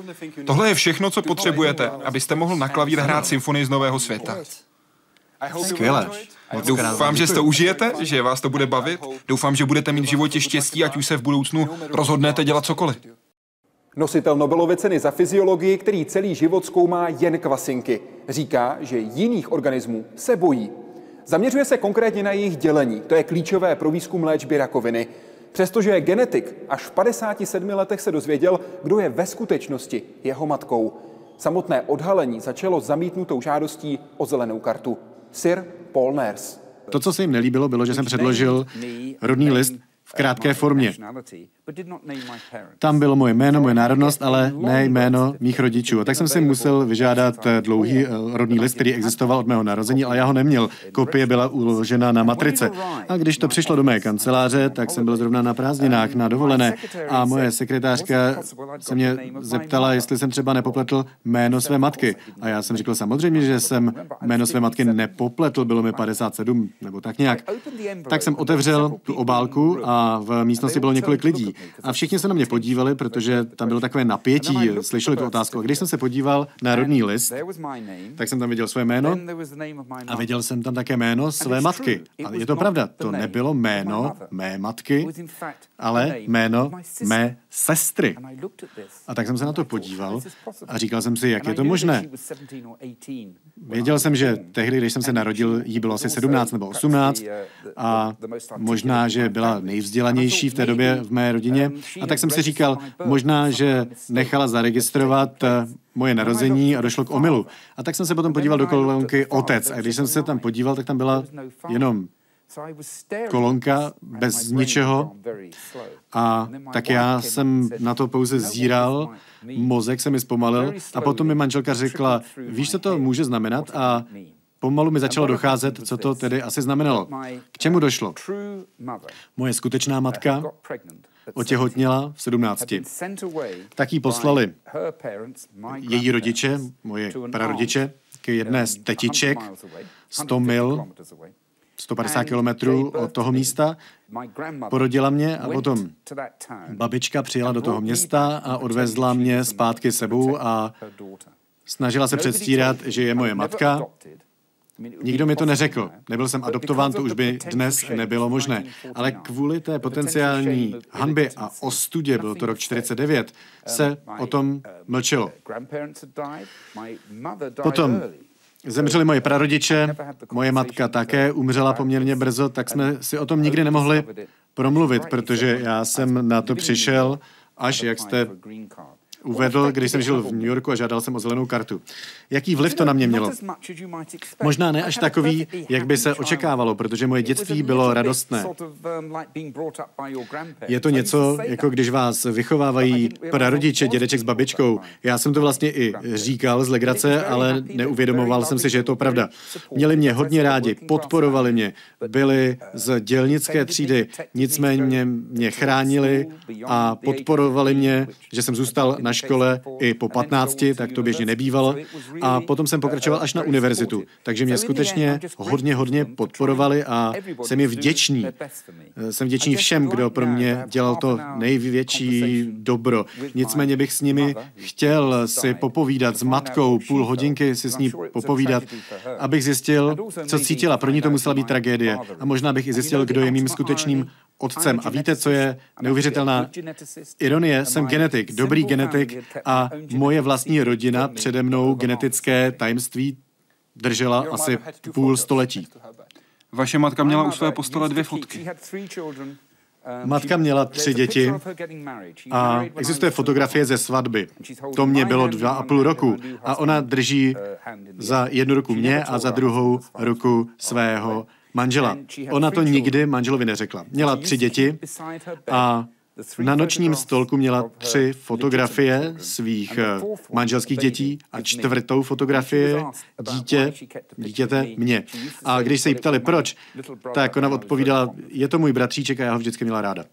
Tohle je všechno, co potřebujete, abyste mohl na klavír hrát symfonii z Nového světa. Skvěle. Doufám, že si to užijete, že vás to bude bavit. Doufám, že budete mít v životě štěstí, ať už se v budoucnu rozhodnete dělat cokoliv. Nositel Nobelovy ceny za fyziologii, který celý život zkoumá jen kvasinky, říká, že jiných organismů se bojí. Zaměřuje se konkrétně na jejich dělení. To je klíčové pro výzkum léčby rakoviny. Přestože je genetik, až v 57 letech se dozvěděl, kdo je ve skutečnosti jeho matkou. Samotné odhalení začalo zamítnutou žádostí o zelenou kartu. Sir Paul Ners. To, co se jim nelíbilo, bylo, že jsem předložil rodný list v krátké formě. Tam bylo moje jméno, moje národnost, ale ne jméno mých rodičů. A tak jsem si musel vyžádat dlouhý eh, rodný list, který existoval od mého narození, ale já ho neměl. Kopie byla uložena na matrice. A když to přišlo do mé kanceláře, tak jsem byl zrovna na prázdninách, na dovolené. A moje sekretářka se mě zeptala, jestli jsem třeba nepopletl jméno své matky. A já jsem řekl samozřejmě, že jsem jméno své matky nepopletl, bylo mi 57 nebo tak nějak. Tak jsem otevřel tu obálku a v místnosti bylo několik lidí. A všichni se na mě podívali, protože tam bylo takové napětí, slyšeli tu otázku. A když jsem se podíval na rodný list, tak jsem tam viděl své jméno a viděl jsem tam také jméno své matky. A je to pravda, to nebylo jméno mé matky, ale jméno mé sestry. A tak jsem se na to podíval a říkal jsem si, jak je to možné. Věděl jsem, že tehdy, když jsem se narodil, jí bylo asi 17 nebo 18 a možná, že byla nejvzdělanější v té době v mé rodině. A tak jsem si říkal, možná, že nechala zaregistrovat eh, moje narození a došlo k omilu. A tak jsem se potom podíval do kolonky otec. A když jsem se tam podíval, tak tam byla jenom kolonka bez ničeho a tak já jsem na to pouze zíral, mozek se mi zpomalil a potom mi manželka řekla, víš, co to může znamenat? A pomalu mi začalo docházet, co to tedy asi znamenalo. K čemu došlo? Moje skutečná matka otěhotněla v 17. Tak jí poslali její rodiče, moje prarodiče, k jedné z tetiček 100 mil 150 kilometrů od toho místa. Porodila mě a potom babička přijela do toho města a odvezla mě zpátky sebou a snažila se předstírat, že je moje matka. Nikdo mi to neřekl. Nebyl jsem adoptován, to už by dnes nebylo možné. Ale kvůli té potenciální hanbě a ostudě, byl to rok 49, se o tom mlčelo. Potom Zemřeli moje prarodiče, moje matka také umřela poměrně brzo, tak jsme si o tom nikdy nemohli promluvit, protože já jsem na to přišel, až jak jste uvedl, když jsem žil v New Yorku a žádal jsem o zelenou kartu. Jaký vliv to na mě mělo? Možná ne až takový, jak by se očekávalo, protože moje dětství bylo radostné. Je to něco, jako když vás vychovávají prarodiče, dědeček s babičkou. Já jsem to vlastně i říkal z legrace, ale neuvědomoval jsem si, že je to pravda. Měli mě hodně rádi, podporovali mě, byli z dělnické třídy, nicméně mě chránili a podporovali mě, že jsem zůstal na škole i po 15, tak to běžně nebývalo. A potom jsem pokračoval až na univerzitu. Takže mě skutečně hodně, hodně podporovali a jsem je vděčný. Jsem vděčný všem, kdo pro mě dělal to největší dobro. Nicméně bych s nimi chtěl si popovídat s matkou, půl hodinky si s ní popovídat, abych zjistil, co cítila. Pro ní to musela být tragédie. A možná bych i zjistil, kdo je mým skutečným otcem. A víte, co je neuvěřitelná ironie? Jsem genetik, dobrý genetik a moje vlastní rodina přede mnou genetické tajemství držela asi půl století. Vaše matka měla u své postele dvě fotky. Matka měla tři děti a existuje fotografie ze svatby. To mě bylo dva a půl roku a ona drží za jednu ruku mě a za druhou ruku svého manžela. Ona to nikdy manželovi neřekla. Měla tři děti a na nočním stolku měla tři fotografie svých eh, manželských dětí a čtvrtou fotografie dítě, dítěte mě. A když se jí ptali proč, tak ona odpovídala, je to můj bratříček a já ho vždycky měla ráda.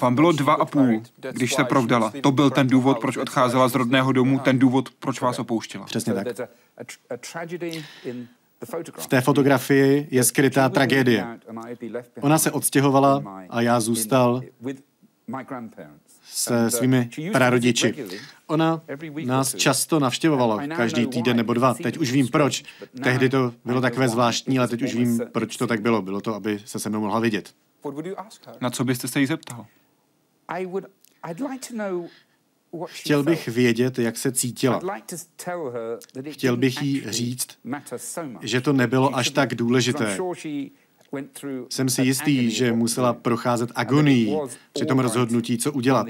Vám bylo dva a půl, když se provdala. To byl ten důvod, proč odcházela z rodného domu, ten důvod, proč vás opouštěla. Přesně tak. V té fotografii je skrytá tragédie. Ona se odstěhovala a já zůstal se svými prarodiči. Ona nás často navštěvovala, každý týden nebo dva. Teď už vím proč. Tehdy to bylo takové zvláštní, ale teď už vím, proč to tak bylo. Bylo to, aby se se mnou mohla vidět. Na co byste se jí zeptal? Chtěl bych vědět, jak se cítila. Chtěl bych jí říct, že to nebylo až tak důležité. Jsem si jistý, že musela procházet agonií při tom rozhodnutí, co udělat.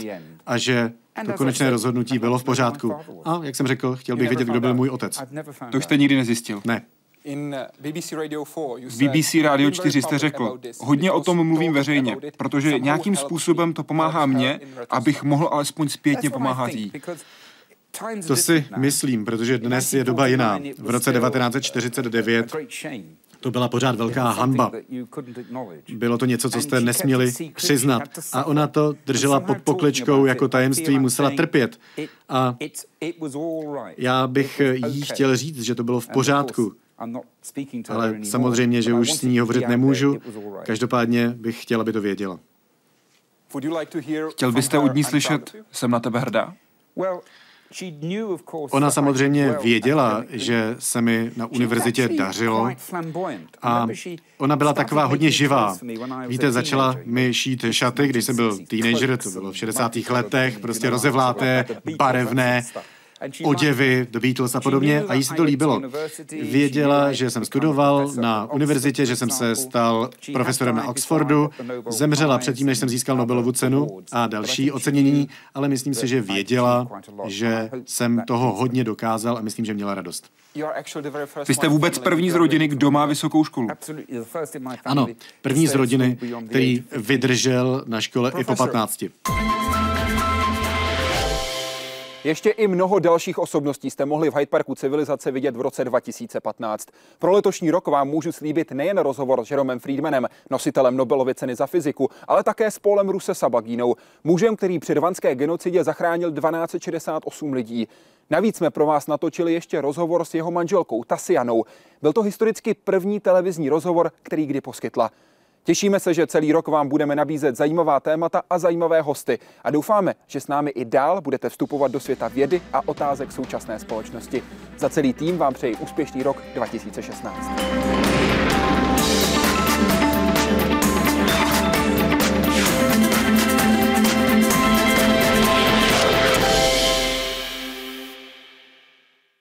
A že to konečné rozhodnutí bylo v pořádku. A jak jsem řekl, chtěl bych vědět, kdo byl můj otec. To jste nikdy nezjistil? Ne. V BBC Radio 4 jste řekl, hodně o tom mluvím veřejně, protože nějakým způsobem to pomáhá mně, abych mohl alespoň zpětně pomáhat jí. To si myslím, protože dnes je doba jiná. V roce 1949 to byla pořád velká hanba. Bylo to něco, co jste nesměli přiznat. A ona to držela pod pokličkou jako tajemství, musela trpět. A já bych jí chtěl říct, že to bylo v pořádku. Ale samozřejmě, že už s ní hovořit nemůžu. Každopádně bych chtěl, aby to věděla. Chtěl byste od ní slyšet, jsem na tebe hrdá? Ona samozřejmě věděla, že se mi na univerzitě dařilo a ona byla taková hodně živá. Víte, začala mi šít šaty, když jsem byl teenager, to bylo v 60. letech, prostě rozevláté, barevné, oděvy, The Beatles a podobně a jí se to líbilo. Věděla, že jsem studoval na univerzitě, že jsem se stal profesorem na Oxfordu, zemřela předtím, než jsem získal Nobelovu cenu a další ocenění, ale myslím si, že věděla, že jsem toho hodně dokázal a myslím, že měla radost. Vy jste vůbec první z rodiny, kdo má vysokou školu. Ano, první z rodiny, který vydržel na škole i po 15. Ještě i mnoho dalších osobností jste mohli v Hyde Parku civilizace vidět v roce 2015. Pro letošní rok vám můžu slíbit nejen rozhovor s Jeromem Friedmanem, nositelem Nobelovy ceny za fyziku, ale také s Polem Ruse Sabagínou, mužem, který při rvanské genocidě zachránil 1268 lidí. Navíc jsme pro vás natočili ještě rozhovor s jeho manželkou Tasianou. Byl to historicky první televizní rozhovor, který kdy poskytla. Těšíme se, že celý rok vám budeme nabízet zajímavá témata a zajímavé hosty a doufáme, že s námi i dál budete vstupovat do světa vědy a otázek současné společnosti. Za celý tým vám přeji úspěšný rok 2016.